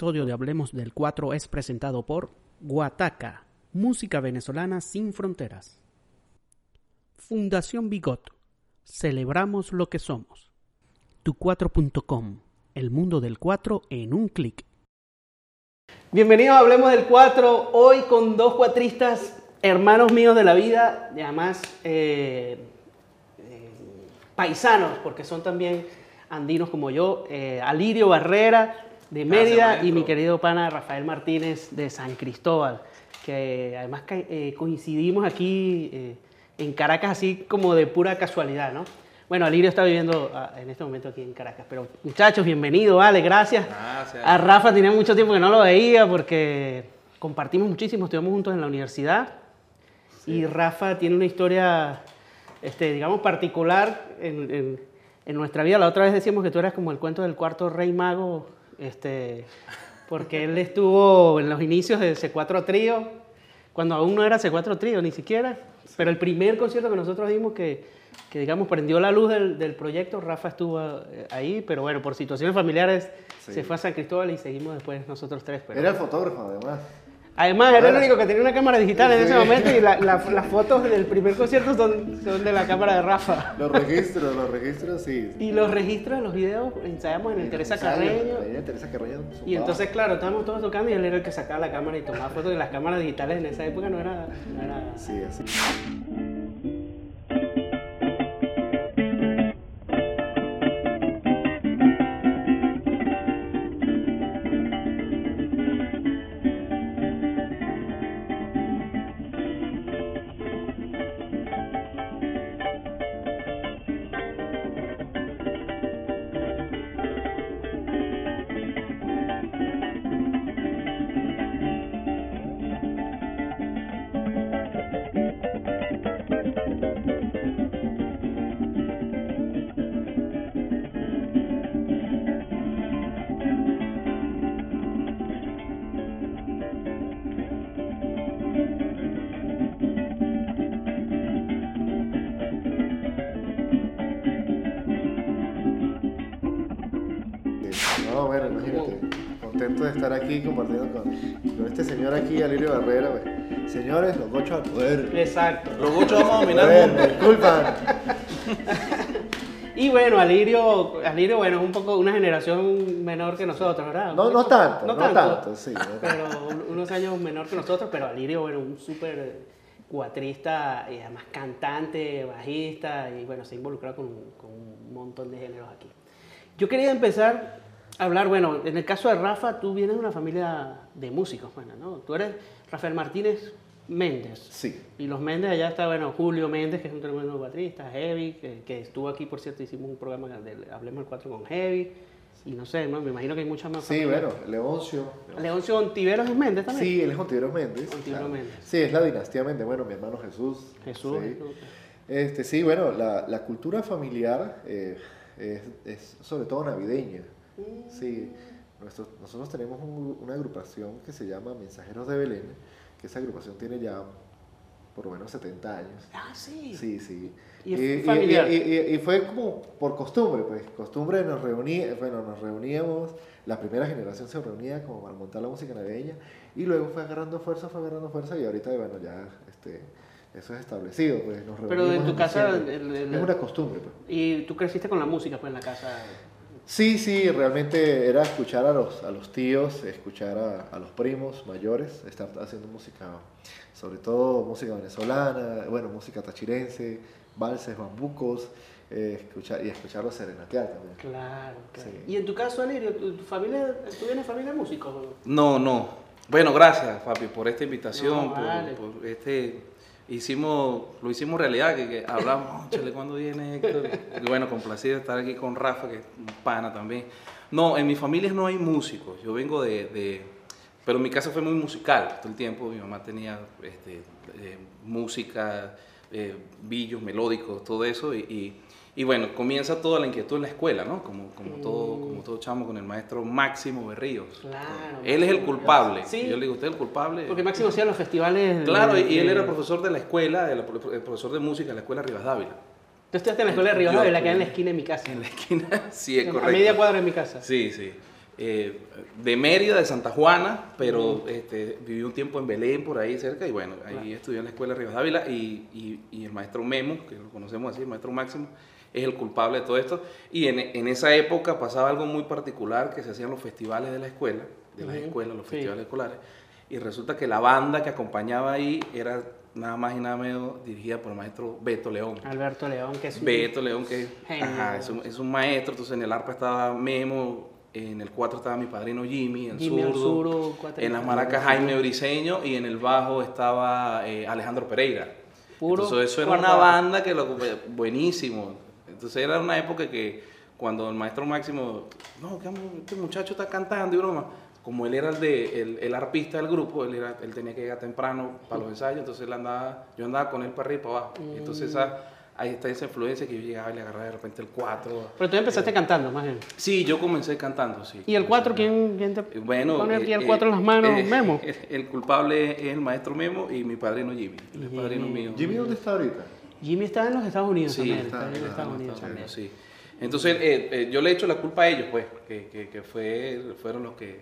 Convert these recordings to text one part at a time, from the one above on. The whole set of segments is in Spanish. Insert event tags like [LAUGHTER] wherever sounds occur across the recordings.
episodio de Hablemos del 4 es presentado por Guataca, música venezolana sin fronteras. Fundación Bigot, celebramos lo que somos. Tu4.com, el mundo del 4 en un clic. Bienvenidos a Hablemos del 4, hoy con dos cuatristas, hermanos míos de la vida, y además eh, eh, paisanos, porque son también andinos como yo, eh, Alirio Barrera de Mérida y mi querido pana Rafael Martínez de San Cristóbal, que además eh, coincidimos aquí eh, en Caracas así como de pura casualidad, ¿no? Bueno, Alirio está viviendo ah, en este momento aquí en Caracas, pero muchachos, bienvenido, vale, gracias. Gracias. A Rafa tenía mucho tiempo que no lo veía porque compartimos muchísimo, estuvimos juntos en la universidad y Rafa tiene una historia, este, digamos, particular en, en nuestra vida. La otra vez decíamos que tú eras como el cuento del cuarto rey mago este, porque él estuvo en los inicios de C4 Trío, cuando aún no era C4 Trío ni siquiera, pero el primer concierto que nosotros dimos que, que digamos, prendió la luz del, del, proyecto, Rafa estuvo eh, ahí, pero bueno, por situaciones familiares se fue a San Cristóbal y seguimos después nosotros tres. Pero... Era el fotógrafo además. Además, era el único que tenía una cámara digital en ese momento y las fotos del primer concierto son, son, de la cámara de Rafa. Los registros, los registros, sí. Y los registros de los videos ensayamos en el Teresa Carreño. Teresa Carreño. Y entonces, claro, estábamos todos tocando y él era el que sacaba la cámara y tomaba fotos de las cámaras digitales en esa época, no era... No era... Sí, así. Señores, los gochos al poder. Exacto. Los gochos vamos a dominar el mundo. Disculpan. [LAUGHS] Y bueno, Alirio, Alirio, bueno, es un poco una generación menor que nosotros, ¿verdad? No, no tanto, no, tanto, tanto sí. [LAUGHS] Pero unos años menor que nosotros, pero Alirio, bueno, un súper cuatrista y además cantante, bajista y bueno, se ha involucrado con, con un montón de géneros aquí. Yo quería empezar hablar, bueno, en el caso de Rafa, tú vienes de una familia de músicos, bueno, ¿no? Tú eres Rafael Martínez Méndez. Sí. Y los Méndez, allá está, bueno, Julio Méndez, que es un tremendo baterista, Heavy, que, que, estuvo aquí, por cierto, hicimos un programa de Hablemos el 4 con Heavy. Y no sé, ¿no? me imagino que hay muchas más. Sí, bueno, Leoncio. Leoncio Ontiveros es Méndez también. Sí, él es Ontiveros Méndez. Ontiveros claro. Méndez. Sí, es la dinastía Méndez. Bueno, mi hermano Jesús. Jesús. Sí, este, sí bueno, la, la cultura familiar eh, es, es sobre todo navideña. Sí, Nuestro, nosotros tenemos un, una agrupación que se llama Mensajeros de Belén, que esa agrupación tiene ya por lo menos 70 años. Ah, sí. Sí, sí. Y, y, familiar. y, fue como por costumbre, pues, costumbre nos reuní, bueno, nos reuníamos, la primera generación se reunía como para montar la música navideña y luego fue agarrando fuerza, fue agarrando fuerza y ahorita, bueno, ya, este, eso es establecido, pues nos Pero en tu casa... El, el, es una costumbre, pues. ¿Y tú creciste con la música, pues, en la casa? Sí, sí, realmente era escuchar a los, a los tíos, escuchar a, a, los primos mayores, estar haciendo música, sobre todo música venezolana, bueno, música tachirense, valses, bambucos, eh, escuchar, y escucharlos serenatear también. Claro, claro. Sí. ¿Y en tu caso, Alirio, tu, tu familia, tú vienes familia de músicos? No, no. Bueno, gracias, papi, por esta invitación, No, por, vale. por este hicimos, lo hicimos realidad, que, que hablamos, chale, ¿cuándo viene Héctor? Y bueno, complacido estar aquí con Rafa, que es pana también. No, en mi familia no hay músicos, yo vengo de, de pero mi casa fue muy musical todo el tiempo, mi mamá tenía este, eh, música, eh, billos melódicos, todo eso, y, y, y, bueno, comienza toda la inquietud en la escuela, ¿no? Como, como, mm. todo, como todo chamo con el maestro Máximo Berríos. Claro. Él es el culpable. Sí. Yo le digo, usted es el culpable. Porque Máximo hacía los festivales. Claro, de, y, él era profesor de la escuela, el profesor de música de la escuela Rivas Dávila. Tú estudiaste en la escuela de Rivas Dávila, que era en la esquina de mi casa. En la esquina, [LAUGHS] sí, es correcto. A media cuadra de mi casa. Sí, sí. eh, de Mérida, de Santa Juana, pero este, viví un tiempo en Belén, por ahí cerca, y bueno, ahí estudié en la escuela Rivas Dávila, y, y, y el maestro Memo, que lo conocemos así, el maestro Máximo, es el culpable de todo esto. Y en, en, esa época pasaba algo muy particular, que se hacían los festivales de la escuela, de las escuelas, los Sí. festivales escolares, y resulta que la banda que acompañaba ahí era nada más y nada menos dirigida por el maestro Beto León. Alberto León, que es un- Beto León, que ajá, es, un, es un maestro, entonces en el arpa estaba Memo, en el 4 estaba mi padrino Jimmy, el Jimmy zurdo, cuatro- en las maracas Jaime Briseño y en el bajo estaba eh, Alejandro Pereira. Puro Entonces eso era una banda que lo buenísimo. Entonces era una época que cuando el maestro Máximo, no, que este muchacho está cantando y broma, como él era el, de, el, el arpista del grupo, él, era, él tenía que llegar temprano para los ensayos, entonces él andaba, yo andaba con él para arriba y para abajo. Entonces esa, ahí está esa influencia que yo llegaba y le agarraba de repente el 4. Pero tú empezaste cantando, más bien. Sí, yo comencé cantando, sí. ¿Y el 4 quién, quién te Eh, Bueno, pone eh, el eh, 4 en las manos? eh, Memo. El, [LAUGHS] el culpable es el maestro Memo y mi padrino Jimmy. Es padrino mío. Jimmy, ¿dónde está ahorita? Jimmy está en los Estados Unidos Sí, también. está, Está, en los Estados Unidos está, también. Sí. Entonces, eh, eh, yo le echo la culpa a ellos, pues, que, que, que fue, fueron los que,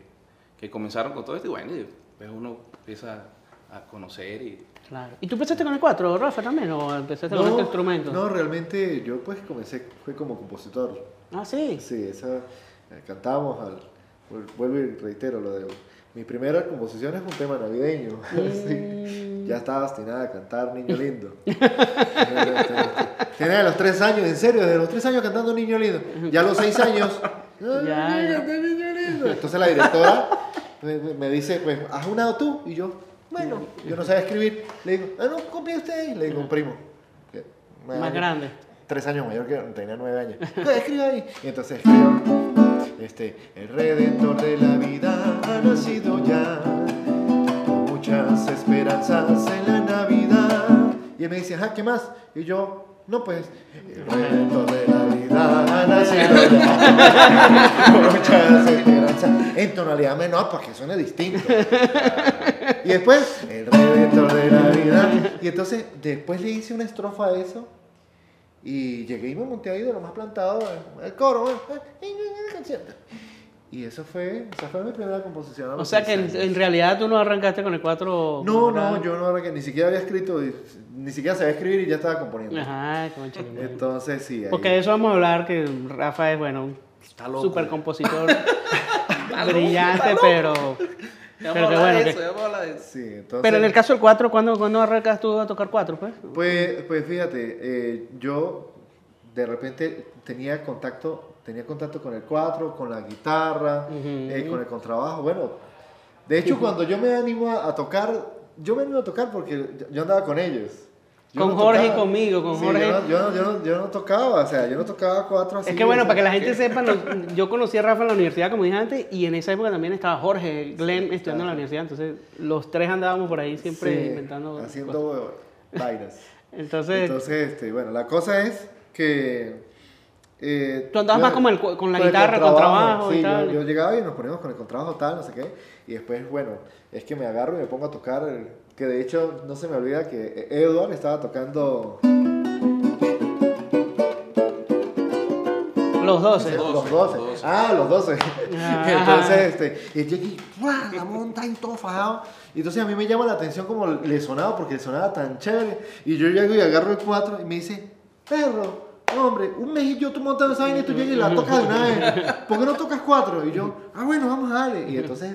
que comenzaron con todo esto. Y bueno, después uno empieza a conocer y... Claro. ¿Y tú empezaste con el 4, Rafa, también? ¿O empezaste con este instrumento? no, realmente yo pues comencé, fue como compositor. Ah, sí. Sí, esa, eh, cantábamos al, vuel- vuelvo y reitero lo de, mi primera composición es un tema navideño, [LAUGHS] sí. ya estaba destinada a cantar Niño Lindo. [LAUGHS] Tenía los tres años, en serio, desde los tres años cantando Niño Lindo, ya a los seis años, [LAUGHS] Ya, ya. Niño Lindo. Entonces la directora me, dice, pues, haz una tú, y yo, bueno, yo no sabía escribir, le digo, ah, no, copie usted, y le digo, un primo. Más grande. tres años mayor que yo, tenía nueve años. Escribe ahí. Y entonces escribió, este, el redentor de la vida ha nacido ya, con muchas esperanzas en la Navidad. Y él me dice, ajá, ¿qué más? Y yo, no pues, el redentor de la vida ha nacido ya, con [LAUGHS] muchas esperanzas. En tonalidad menor para que suene distinto. Y después, el redentor de la vida. Y entonces, después le hice una estrofa a eso. Y llegué y me monté ahí de lo más plantado, eh, el coro, eh, canción. Y eso fue, esa fue mi primera composición. O sea que en, realidad tú no arrancaste con el 4. No, no, yo no era que ni siquiera había escrito, ni siquiera sabía escribir y ya estaba componiendo. Ajá, concha. Entonces, sí. ahí- Porque de eso vamos a hablar, que Rafa es, bueno, un super compositor, [LAUGHS] brillante, pero... Pero que bueno, que- eso. Sí, entonces. En el caso del 4, ¿cuándo, ¿cuándo arrancas tú a tocar 4, pues? Pues, pues fíjate, eh, yo de repente tenía contacto, tenía contacto con el 4, con la guitarra, eh, con el contrabajo. Bueno, de hecho cuando yo me animo a, a tocar, yo me animo a tocar porque yo andaba con ellos. Yo Con no Jorge y conmigo, con Sí, Jorge. Yo no, yo, no, yo, no, yo no tocaba, o sea, yo no tocaba cuatro así. Es que bueno, para que la gente sepa, yo conocí a Rafa en la universidad, como dije antes, y en esa época también estaba Jorge, Glenn estudiando en la universidad, entonces los tres andábamos por ahí siempre sí, inventando. Haciendo vainas. [LAUGHS] Entonces, Entonces, este, bueno, la cosa es que... eh, Tú andabas más como el con la el guitarra, contrabajo y sí, tal. Yo, yo llegaba y nos poníamos con el contrabajo tal, no sé qué. Y después, bueno, es que me agarro y me pongo a tocar. Que de hecho, no se me olvida que Edward estaba tocando los 12. los 12. Los 12. Ah, los 12. Ah. [LAUGHS] entonces, este, y yo aquí, la monta y todo fajado. Y entonces a mí me llama la atención como le sonaba, porque le sonaba tan chévere. Y yo llego y agarro el 4 y me dice, perro, hombre, un mes y yo tú montando esa vaina y tú llegas y la tocas de una vez. ¿Por qué no tocas 4? Y yo, ah, bueno, vamos a darle. Y entonces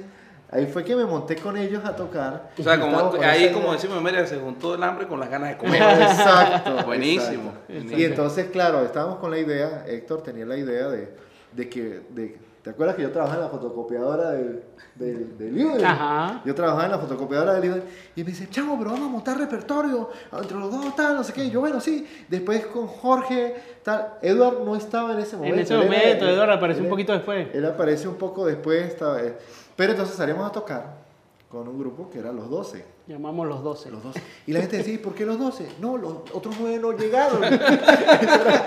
ahí fue que me monté con ellos a tocar. O sea, como, ahí como idea. decimos en Mérida, se juntó el hambre con las ganas de comer. Exacto. Buenísimo. exacto. Y entonces, claro, estábamos con la idea, Héctor tenía la idea de, de que, de, ¿te acuerdas que yo trabajaba en la fotocopiadora del, del, del? Ajá. Yo trabajaba en la fotocopiadora del Libre y me dice, chamo, pero vamos a montar repertorio entre los dos, tal, no sé qué. Y yo, bueno, sí. Después con Jorge, tal. Edward no estaba en ese momento. En ese momento, él- Eduardo apareció él- un poquito después. Él aparece un poco después, estaba, eh, pero entonces salíamos a tocar con un grupo que era los 12. Llamamos los 12. Los 12. Y la gente decía, ¿y por qué los 12? No, los otros nueve no llegaron. ese, [LAUGHS] era,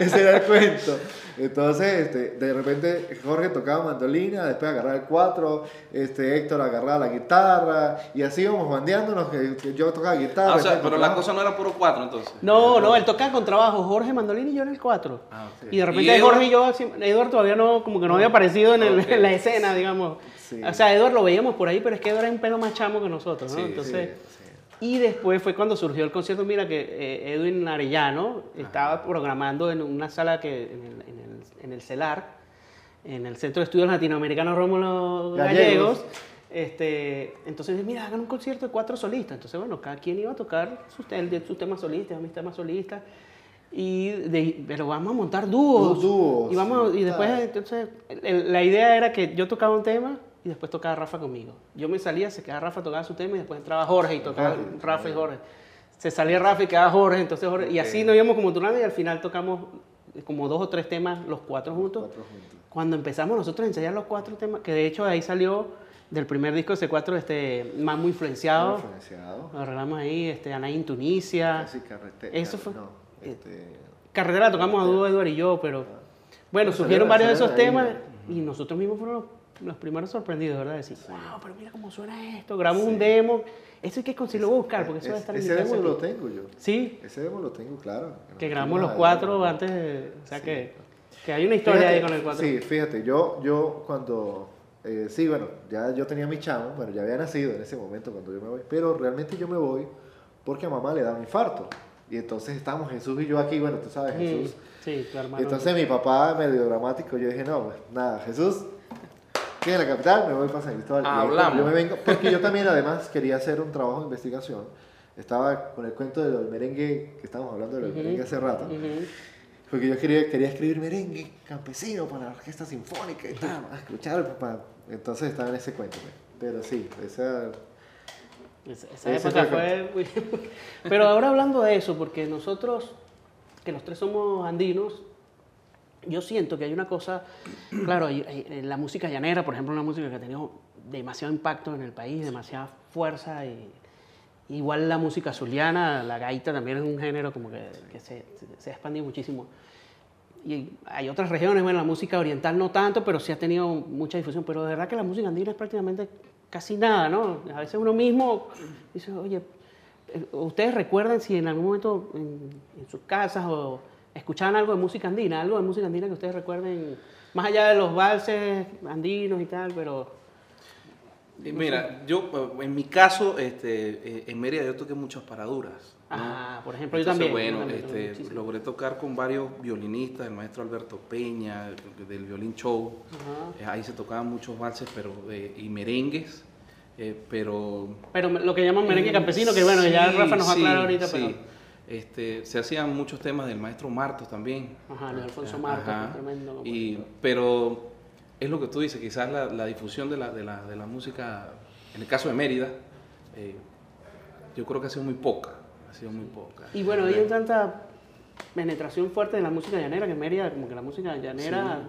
ese era el cuento. Entonces, este, de repente Jorge tocaba mandolina, después agarraba el cuatro, este, Héctor agarraba la guitarra, y así íbamos bandeándonos, que, que yo tocaba guitarra. Ah, o sea, pero la cosa no era puro cuatro entonces. No, no, él tocaba con trabajo, Jorge Mandolini y yo en el 4. Ah. Y de repente ¿Y Jorge y yo, Edward todavía no, como que no había aparecido en, el- Ok. en la escena, digamos. Sí. O sea, Edward lo veíamos por ahí, pero es que Edward es un pelo más chamo que nosotros, ¿no? Sí, Entonces, y después fue cuando surgió el concierto, mira que eh, Edwin Arellano estaba programando en una sala que en el, en el, en el CELAR, en el Centro de Estudios Latinoamericanos Rómulo Gallegos. Gallegos. Este, entonces, mira, hagan un concierto de cuatro solistas. Entonces, bueno, cada quien iba a tocar sus, sus temas solistas, mis temas solistas. Y de- pero vamos a montar dúos. Dúos, dúos, Y, vamos, sí. y después, entonces, el- la idea era que yo tocaba un tema y después tocaba Rafa conmigo. Yo me salía, se quedaba Rafa, tocaba su tema y después entraba Jorge y tocaba Jorge, Rafa y Jorge. Se salía Rafa y quedaba Jorge, entonces Jorge. Y así nos íbamos como turnando y al final tocamos como dos o tres temas los cuatro juntos. Cuatro juntos. Cuando empezamos nosotros a ensayar los cuatro temas, que de hecho ahí salió del primer disco de C4, este, más muy influenciado. Influenciado. Lo arreglamos ahí, este, Anaí en Tunisia. Casi carretera. Eso fue- No, este, Carretera la tocamos a dúo Eduardo y yo, pero bueno, Pero surgieron varios de esos temas y nosotros mismos fuimos los, primeros sorprendidos, ¿verdad? Decir, wow, pero mira cómo suena esto, grabamos un demo. Eso hay que conseguirlo a buscar porque eso debe es- estar en ese demo lo tengo yo. Sí, Ese demo lo tengo, claro. que grabamos los cuatro antes, de- o sea Sí. que, que hay una historia Fíjate, ahí con el cuatro. Sí, fíjate, yo, yo cuando, eh, sí, bueno, ya yo tenía mi chamo, bueno, ya había nacido en ese momento cuando yo me voy, pero realmente yo me voy porque a mamá le da un infarto. Y entonces estamos Jesús y yo aquí, bueno, tú sabes, Mm, Jesús. Sí, tu hermano. entonces mi papá, medio dramático, yo dije, no, pues nada, Jesús, que en la capital, me voy para San Cristóbal. Hablamos. Yo me vengo, porque yo también además quería hacer un trabajo de investigación. Estaba con el cuento del merengue, que estábamos hablando del Ujú. merengue hace rato. Ujú. Porque yo quería, quería escribir merengue campesino para la orquesta sinfónica y tal, a escuchar, papá. Entonces estaba en ese cuento. pues. Pero sí, esa... Esa, esa época fue fue... muy- Pero ahora hablando de eso, porque nosotros, que los tres somos andinos, yo siento que hay una cosa, claro, la música llanera, por ejemplo, una música que ha tenido demasiado impacto en el país, demasiada fuerza, y, igual la música zuliana, la gaita también es un género como que, que se, se ha expandido muchísimo. Y hay otras regiones, bueno, la música oriental no tanto, pero sí ha tenido mucha difusión. Pero de verdad que la música andina es prácticamente casi nada, ¿no? A veces uno mismo dice, oye, eh, ¿ustedes recuerdan si en algún momento en, en sus casas o escuchaban algo de música andina, algo de música andina que ustedes recuerden, más allá de los valses andinos y tal, pero... Mira, yo eh, en mi caso, este, eh, en Mérida yo toqué muchas paraduras. ¿no? Ah, por ejemplo, yo también. yo Bueno, también toco este, logré tocar con varios violinistas, el maestro Alberto Peña, el- del violín show. Eh, Ahí se tocaban muchos valses pero, eh, y merengues, eh, pero... Pero lo que llaman merengue campesino, que bueno, ya Rafa nos va a aclarar ahorita, sí. pero... Este, se hacían muchos temas del maestro Martos también. Ajá, Luis Alfonso Marcos, Ajá. que es tremendo. Y, pero es lo que tú dices, quizás la, la difusión de la, de, la, de la música, en el caso de Mérida, eh, yo creo que ha sido muy poca. Ha sido muy poca. Y bueno, hay tanta penetración fuerte de la música llanera que Mérida, como que la música llanera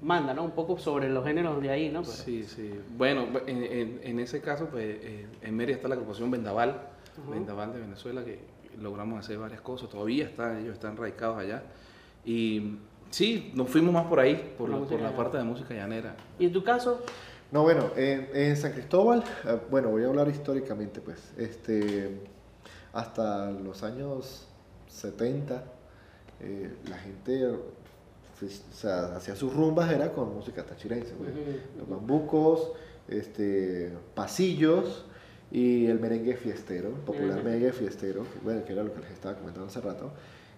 manda, ¿no? Un poco sobre los géneros de ahí, ¿no? Pero- Sí, sí. Bueno, en, en- en ese caso, pues eh, en Mérida está la agrupación Vendaval, Vendaval de Venezuela, que logramos hacer varias cosas. Todavía están, ellos están radicados allá. Y sí, nos fuimos más por ahí, por, La por la parte de música llanera. Y en tu caso, No, bueno, en, en San Cristóbal, eh, bueno, voy a hablar históricamente, pues, este, hasta los años 70, eh, la gente, pues, o sea, hacía sus rumbas, era con música tachirense, pues. Los bambucos, este, pasillos y el merengue fiestero, popular Ujú. merengue fiestero, que, bueno, que era lo que les estaba comentando hace rato,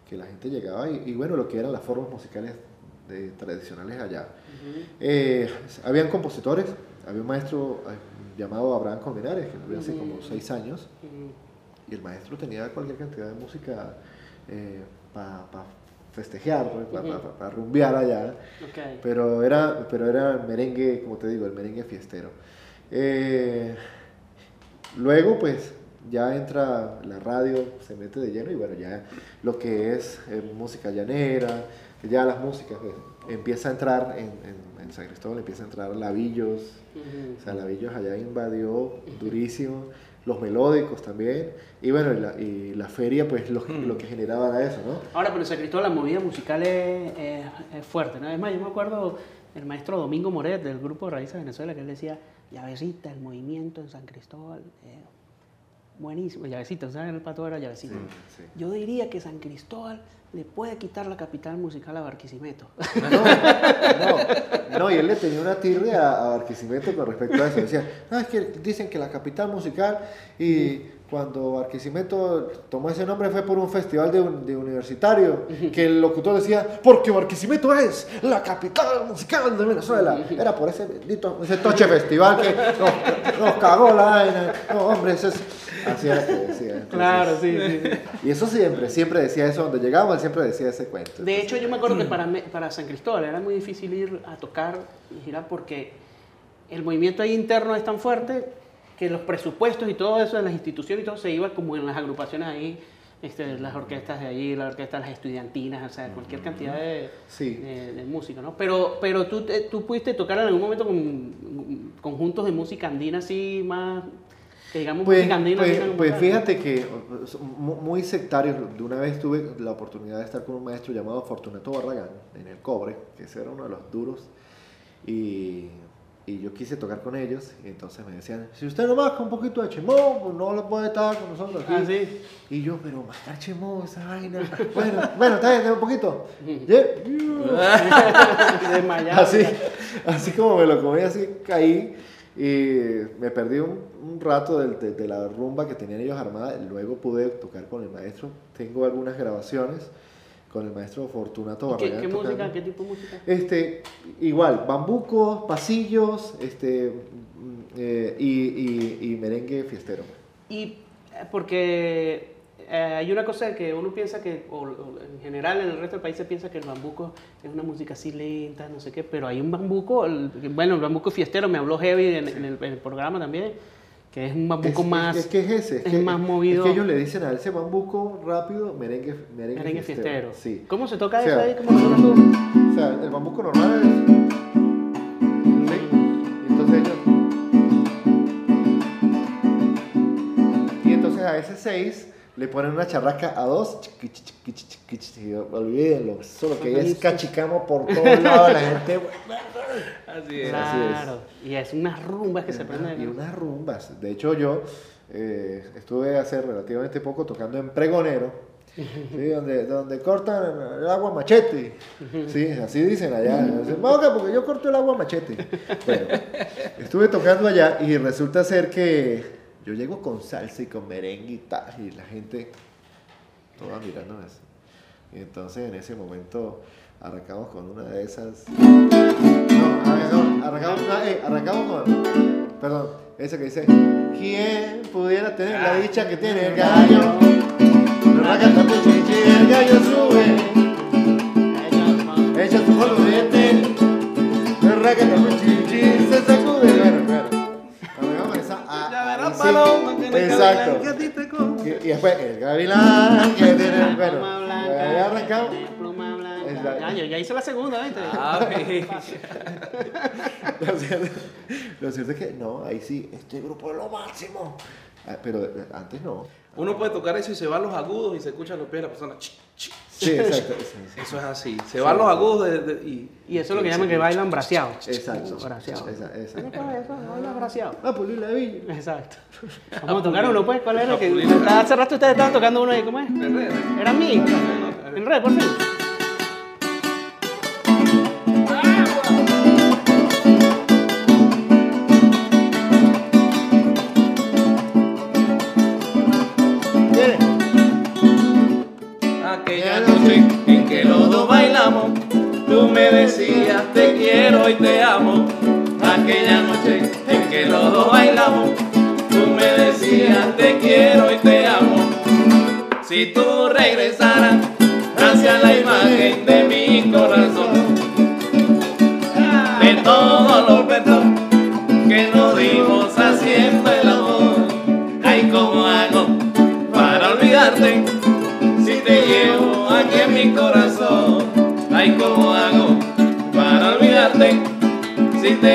que la gente llegaba y, y bueno, lo que eran las formas musicales de- tradicionales allá. Eh, habían compositores, había un maestro eh, llamado Abraham Colmenares, que murió hace como seis años, y el maestro tenía cualquier cantidad de música para festejar, para Ujú. rumbear allá, ok. pero era, pero era merengue, como te digo, el merengue fiestero. Eh, luego, pues, ya entra la radio, se mete de lleno y bueno, ya lo que es eh, música llanera, ya las músicas, pues, empieza a entrar en, en- en San Cristóbal, empieza a entrar Lavillos, Ujú. o sea, Lavillos allá invadió durísimo los melódicos también. Y bueno, y la, y la feria, pues lo, lo que generaba era eso, ¿no? Ahora, pero en San Cristóbal la movida musical es, es- es fuerte, ¿no? Es más, yo me acuerdo el maestro Domingo Moret del grupo Raíces Venezuela que él decía, llavecita, el movimiento en San Cristóbal, eh, buenísimo, llavecita, ¿sabes? El pato era llavecita. sí. Yo diría que San Cristóbal le puede quitar la capital musical a Barquisimeto. [LAUGHS] No, no, y él le tenía una tirria a, a Barquisimeto con respecto a eso. Decía, no, es que dicen que la capital musical y cuando Barquisimeto tomó ese nombre fue por un festival de, un- de universitario que el locutor decía, porque Barquisimeto es la capital musical de Venezuela. Era por ese bendito, ese toche festival que nos, nos cagó la vaina. No, hombre, eso es... Así era que decía. Entonces, Claro, sí, sí. Y eso siempre, siempre decía eso. Donde llegábamos, él siempre decía ese cuento. De hecho, yo me acuerdo que para, para San Cristóbal era muy difícil ir a tocar y girar porque el movimiento ahí interno es tan fuerte que los presupuestos y todo eso de las instituciones y todo se iba como en las agrupaciones ahí, este, las orquestas de allí, las orquestas, las estudiantinas, o sea, cualquier cantidad de, Sí. de, de música, ¿no? Pero, pero tú, tú pudiste tocar en algún momento con conjuntos de música andina así más, que digamos Pues, música andina. pues- pues fíjate que muy sectarios. De una vez tuve la oportunidad de estar con un maestro llamado Fortunato Barragán en el cobre, que ese era uno de los duros. Y, y yo quise tocar con ellos. Y entonces me decían: Si usted no marca un poquito de chemón, pues no lo puede estar con nosotros aquí. Ah, sí. Y yo, pero marcar chemón, esa vaina. bueno, bueno, está bien, un poquito. [LAUGHS] [LAUGHS] Así, así como me lo comí, así caí y me perdí un, un rato del- de, de la rumba que tenían ellos armada. Luego pude tocar con el maestro. Tengo algunas grabaciones con el maestro Fortunato ¿Qué, Barragán. qué música? tocando. ¿Qué tipo de música? Este, igual, bambucos, pasillos, este, mm, eh, y, y- y merengue fiestero. Y eh, porque eh, hay una cosa que uno piensa que, o, o en general en el resto del país se piensa que el bambuco es una música así lenta, no sé qué, pero hay un bambuco, el- bueno, el bambuco fiestero, me habló Heavy en, en el, en el programa también, que es un bambuco Es- más... Es, que es ese. Es, es que, más movido. Es que ellos le dicen a ese bambuco rápido merengue, merengue, merengue fiestero. Sí. ¿Cómo se toca O sea, eso ahí? ¿Cómo tocas tú? O sea, el bambuco normal es. entonces ellos. Y entonces a ese 6 le ponen una charraca a 2. Olvídenlo. Eso lo que es cachicamo por todos lados. La gente. Así es. Claro, y es unas rumbas que se Y prenden. unas rumbas. De hecho, yo eh, estuve hace relativamente poco tocando en Pregonero, [LAUGHS] ¿sí? donde, donde cortan el agua machete. Sí, así dicen allá. Dicen, "Moca, porque yo corto el agua machete. Bueno, estuve tocando allá y resulta ser que yo llego con salsa y con merengue y tal, y la gente toda mirándome así. Y entonces en ese momento arrancamos con una de esas. No, arrancamos, no, eh, arrancamos con. Perdón, esa que dice: ¿Quién pudiera tener la dicha que tiene el gallo? Racatapuchichi, el gallo sube, echa su polo dientes. Paloma, que Exacto. que a ti te come. Y, y después el gavilán que tiene. Bueno, Pluma blanca, pluma. Exacto. Ya, yo ya hice la segunda, ¿viste? Ah, mi. [LAUGHS] Lo cierto, lo cierto es que no, ahí sí, este grupo es lo máximo. Ah, Pero antes no. Uno puede tocar eso y se van los agudos y se escuchan los pies de la persona. Sí, [LAUGHS] exacto. sí, sí. Eso es así. Se van los agudos de, de- y. Y eso es lo que llaman que bailan braceado. Exacto. Braceado. Esa- esa. ¿Qué es eso? Baila braceado. Ah, Pulín la Villa. Exacto. Vamos a tocar uno, pues. ¿Cuál era? Ah, Que hace rato ustedes estaban tocando uno ahí, ¿cómo es? Era mí. En red, por fin. Tú me decías te quiero y te amo. Aquella noche en que los dos bailamos, tú me decías te quiero y te amo. Si tú regresaras hacia la imagen de mi Si te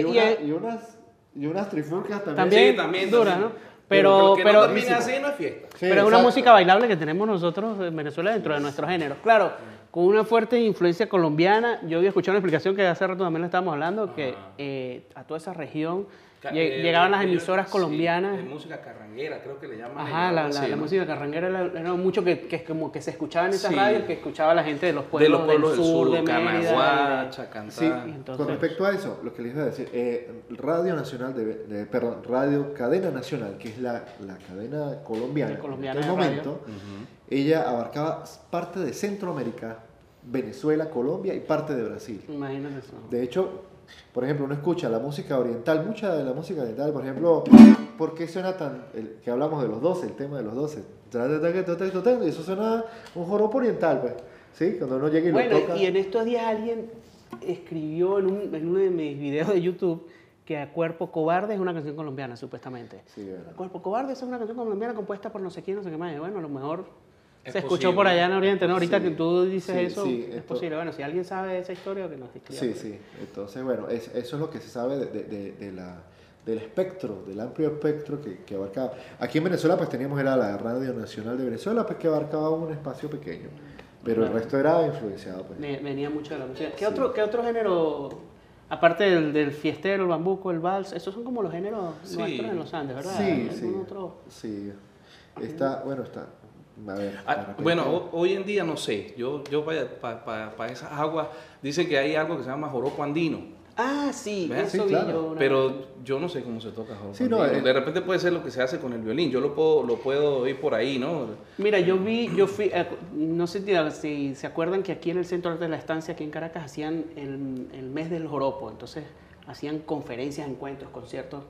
y- y- y- y una- y- y unas, y unas trifulcas también. También, Sí, también. ¿no? Pero, pero, no termine así no es fiesta. Sí, pero es una música bailable que tenemos nosotros en Venezuela dentro de nuestros géneros. Claro, con una fuerte influencia colombiana. Yo había escuchado una explicación que hace rato también le estábamos hablando, que eh, a toda esa región eh, llegaban las emisoras sí, colombianas. de música carranguera, creo que le llaman. Ajá, la, algo la- así, la ¿no? música carranguera era, era mucho que, que es como que se escuchaba en esas Sí. radios, que escuchaba la gente de los pueblos, de los pueblos del sur, de Mérida. Cantá. Sí, entonces- con respecto a eso, lo que les iba a decir, eh, Radio Nacional, de, de- perdón, Radio Cadena Nacional, que es la, la cadena colombiana, colombiana en aquel de radio. momento, ella abarcaba parte de Centroamérica, Venezuela, Colombia y parte de Brasil. Imagínate eso. De hecho, por ejemplo, uno escucha la música oriental, mucha de la música oriental, por ejemplo, ¿por qué suena tan, el, que hablamos de los 12, el tema de los 12? Y eso suena un joropo oriental, pues, ¿sí? Cuando uno llega y Bueno, lo toca. y en estos días alguien escribió en, un- en uno de mis videos de YouTube que a Cuerpo Cobarde es una canción colombiana, supuestamente. Sí, verdad. Cuerpo Cobarde es una canción colombiana compuesta por no sé quién, no sé qué más. Y Bueno, a lo mejor Es se escuchó posible. por allá en Oriente, ¿no? Ahorita Sí, que tú dices sí, eso, sí, es esto- posible. Bueno, si alguien sabe esa historia, que nos escriba. Sí, sí. Entonces, bueno, es- eso es lo que se sabe de, de- de- de la, del espectro, del amplio espectro que, que abarcaba. Aquí en Venezuela, pues teníamos era la Radio Nacional de Venezuela, pues que abarcaba un espacio pequeño. Pero el Claro. resto era influenciado, pues. Venía mucho de la música. ¿Qué, otro, ¿Qué otro género, aparte del, del fiestero, el bambuco, el vals, esos son como los géneros Sí. nuestros en los Andes, ¿verdad? Sí, ¿Algún sí. otro? Sí. Está, bueno, está. A ver. Ah, bueno, ho- hoy en día no sé. Yo, yo para esas aguas, dicen que hay algo que se llama joropo andino. Ah, sí, eso Sí, vi yo. vez. Pero yo no sé cómo se toca joropo Sí, no, andino. eh. De repente puede ser lo que se hace con el violín. Yo lo puedo, lo puedo ir por ahí, ¿no? Mira, yo vi, yo fui, eh, no sé si- si se acuerdan que aquí en el centro de la estancia, aquí en Caracas, hacían el, el mes del joropo, entonces hacían conferencias, encuentros, conciertos.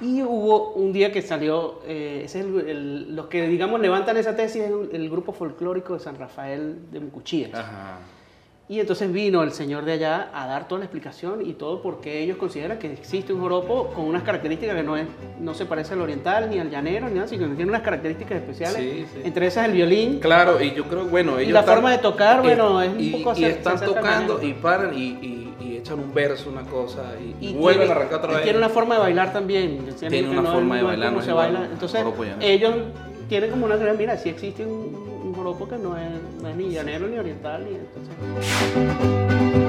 Y hubo un día que salió, eh, ese es el- los que digamos levantan esa tesis, es el, el grupo folclórico de San Rafael de Mucuchíes. Ajá. Y entonces vino el señor de allá a dar toda la explicación y todo porque ellos consideran que existe un joropo con unas características que no, es, no se parece al oriental ni al llanero ni nada, sino que tiene unas características especiales. Sí, sí. Entre esas el violín. Claro, y yo creo, bueno, Y ellos la están- forma de tocar, bueno, es un y, poco Y están se acerca al tocando y paran y, y- y echan un verso, una cosa, y, Y vuelven tiene- a arrancar otra y vez. Tiene una forma de bailar también. Tiene una no forma de bailar, no se baila. Entonces, ellos tienen como una teoría, mira, si existe un, joropo que no es, no es ni llanero ni oriental. Ni, entonces...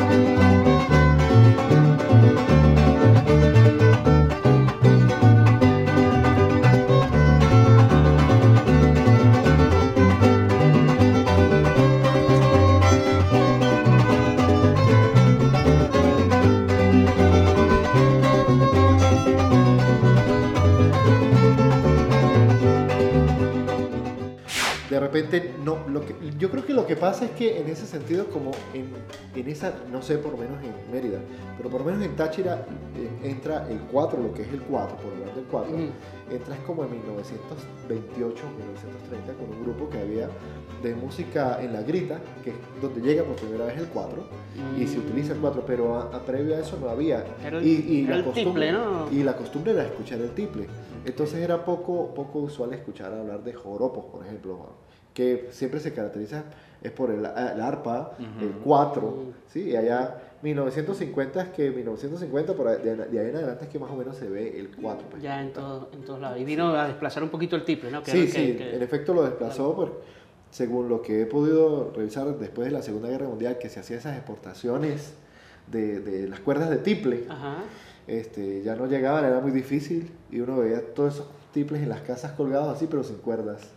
no, lo que, yo creo que lo que pasa es que en ese sentido, como en, en esa, no sé, por lo menos en Mérida, pero por lo menos en Táchira eh, entra el 4, lo que es el 4, por hablar del 4, Ujú. entras como en 1928, 1930, con un grupo que había de música en la grita, que es donde llega por primera vez el 4, y se utiliza el 4, pero a, a previo a eso no había. Era el- y, y era la el costumbre, tiple, ¿no? Y la costumbre era escuchar el tiple. Entonces era poco, poco usual escuchar hablar de joropos, por ejemplo, que siempre se caracteriza es por el, el arpa, el 4, ¿sí? Y allá 1950 es que 1950 por ahí, de, de ahí en adelante es que más o menos se ve el 4. pues. Ya en, todo, en todos lados. Y vino a desplazar un poquito el tiple, ¿no? Que Sí, sí, que- que- en efecto lo desplazó, por, según lo que he podido revisar después de la Segunda Guerra Mundial, que se hacían esas exportaciones de, de las cuerdas de tiple, Ajá. este, ya no llegaban, era muy difícil, y uno veía todos esos tiples en las casas colgados así, pero sin cuerdas.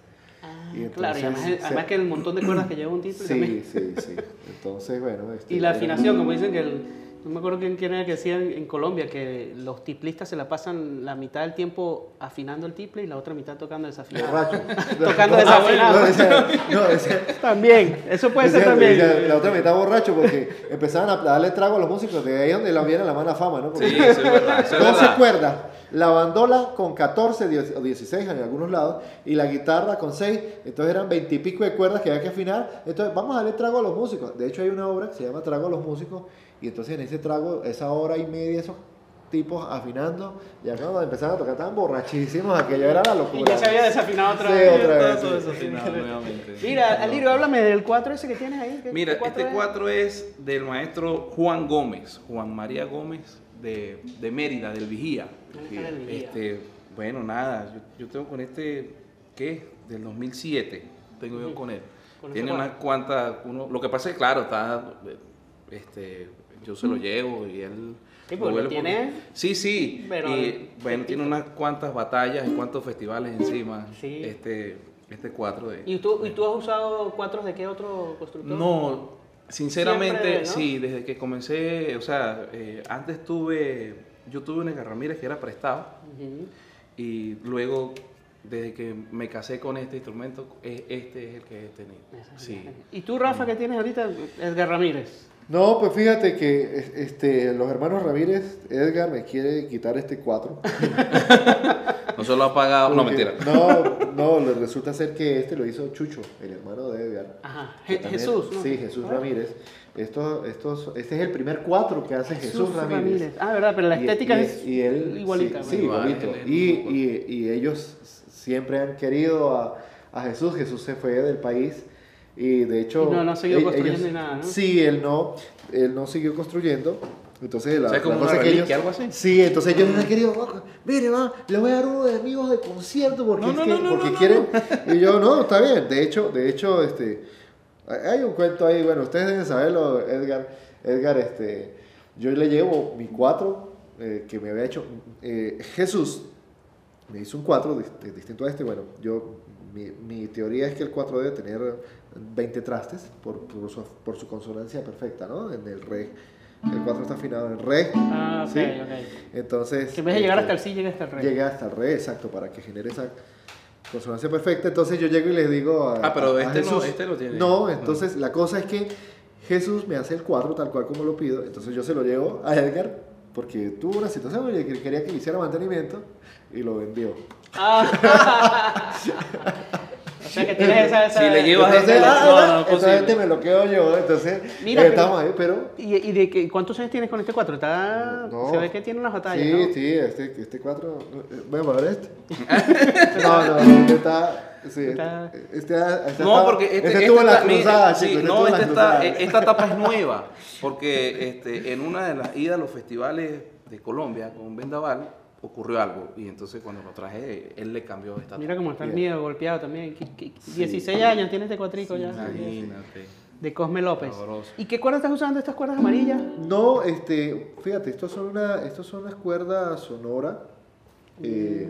Claro, y además, se- además que el montón de cuerdas que lleva un tiple también. Sí, sí, sí. Entonces, bueno. este, Y la era- afinación, como dicen que el, no me acuerdo quién, quién era que decía en, en Colombia que los tiplistas se la pasan la mitad del tiempo afinando el tiple y la otra mitad tocando desafinado. Borracho. [LAUGHS] Tocando No, desafinado. No, decía- no, decía- También, eso puede ser también. la otra mitad borracho porque empezaban a darle trago a los músicos, de ahí donde la viene la mala fama, ¿no? Porque Sí, eso es verdad, eso es 12 verdad. cuerdas, la bandola con 14 die- o 16 en algunos lados y la guitarra con 6, entonces eran 20 y pico de cuerdas que había que afinar, entonces vamos a darle trago a los músicos. De hecho hay una obra que se llama Trago a los músicos y entonces en ese trago, esa hora y media, esos tipos afinando y acá cuando empezaron a tocar estaban borrachísimos, aquello era la locura. Y ya se había desafinado otra Sí, vez. otra vez, Todo sí. eso afinado nuevamente. Mira, Alirio, háblame del 4 ese que tienes ahí. ¿qué- Mira, este es? 4 es del maestro Juan Gómez, Juan María Gómez de, de Mérida, del Vigía. Del Vigía. Este, bueno, nada, yo, yo tengo con este, ¿qué? Del 2007, tengo yo con él. Con Tiene cuatro. unas cuantas, uno, lo que pasa es que, claro, está, este, yo se lo llevo y él... Sí, lo tiene, Sí, sí, pero y bueno, tiene unas cuantas batallas y cuantos festivales encima, Sí. este, este 4 de... ¿Y tú, ¿Y tú has usado cuatros de qué otro constructor? No, sinceramente, sí, desde que comencé, o sea, eh, antes tuve, yo tuve un Edgar Ramírez que era prestado y luego, desde que me casé con este instrumento, e- este es el que he tenido. Sí. ¿Y tú, Rafa, qué tienes ahorita? Edgar Ramírez. No, pues fíjate que es- este, los hermanos Ramírez, Edgar me quiere quitar este 4. No se lo ha pagado, no mentira. No, no, le resulta ser que este lo hizo Chucho, el hermano de Edgar. Ajá. que Je- también- Jesús, ¿no? Sí, Jesús Ah. Ramírez. Esto, estos, este es el primer 4 que hace Jesús, Ramírez. Ah, verdad, pero la Y- estética y- es y él, igualita. Sí, sí, Igual, igualito. y- y ellos siempre han querido a, a Jesús. Jesús se fue del país y de hecho... Y no- no ha seguido e- construyendo ni nada, ¿no? Sí, él no, él no siguió construyendo. Entonces, la, O sea, la como cosa una que ellos... algo así. Sí, entonces ellos han querido, "Oh, mire, va, le voy a dar uno de amigos de concierto porque, No, es no, que- no, no, porque no, quieren... [LAUGHS] Y yo, no, está bien. De hecho, de hecho, este... Hay un cuento ahí, bueno, ustedes deben saberlo, Edgar. Edgar, este, yo le llevo mi 4 que me había hecho. eh, Jesús me hizo un 4 distinto a este. Bueno, yo, mi, mi teoría es que el 4 debe tener 20 trastes por, por, su, por su consonancia perfecta, ¿no? En el re. El 4 está afinado en re. Ah, ok, ¿sí? ok. Entonces. Que en vez de llegar este, hasta el sí, llega hasta el re. Llega hasta el re, exacto, para que genere esa consonancia perfecta. Entonces yo llego y les digo a, Ah, pero a este no- Jesús, este lo tiene. No, entonces la cosa es que Jesús me hace el cuadro tal cual como lo pido. Entonces yo se lo llevo a Edgar porque tuvo una situación en que quería que le hiciera mantenimiento y lo vendió. Ah. [LAUGHS] [LAUGHS] sea que tienes esa... esa [LAUGHS] Si le llevas Entonces, este, ah, no, ah, no, entonces este me lo quedo yo. Entonces Mira, eh, pero- estamos ahí, pero. ¿Y, y de qué, cuántos años tienes con este 4? Está, No. Se ve que tiene unas batallas, Sí, ¿no? sí, este, este cuatro. Voy a pagar este. [LAUGHS] no, no, [LAUGHS] este está. Sí, Está- este, este, este No, porque este, este la cruzada, sí, chicos, no, este está, eh, esta etapa es nueva, porque este, en una de las idas a los festivales de Colombia con Vendaval ocurrió algo y entonces cuando lo traje él le cambió esta Mira cómo está el mío golpeado también. Qu- qu- 16 años tiene este cuatrico ya. Imagínate. De Cosme López. ¿Y qué cuerdas estás usando? ¿Estas cuerdas amarillas? No, este, fíjate, estos son una, estos son unas cuerdas sonoras. eh,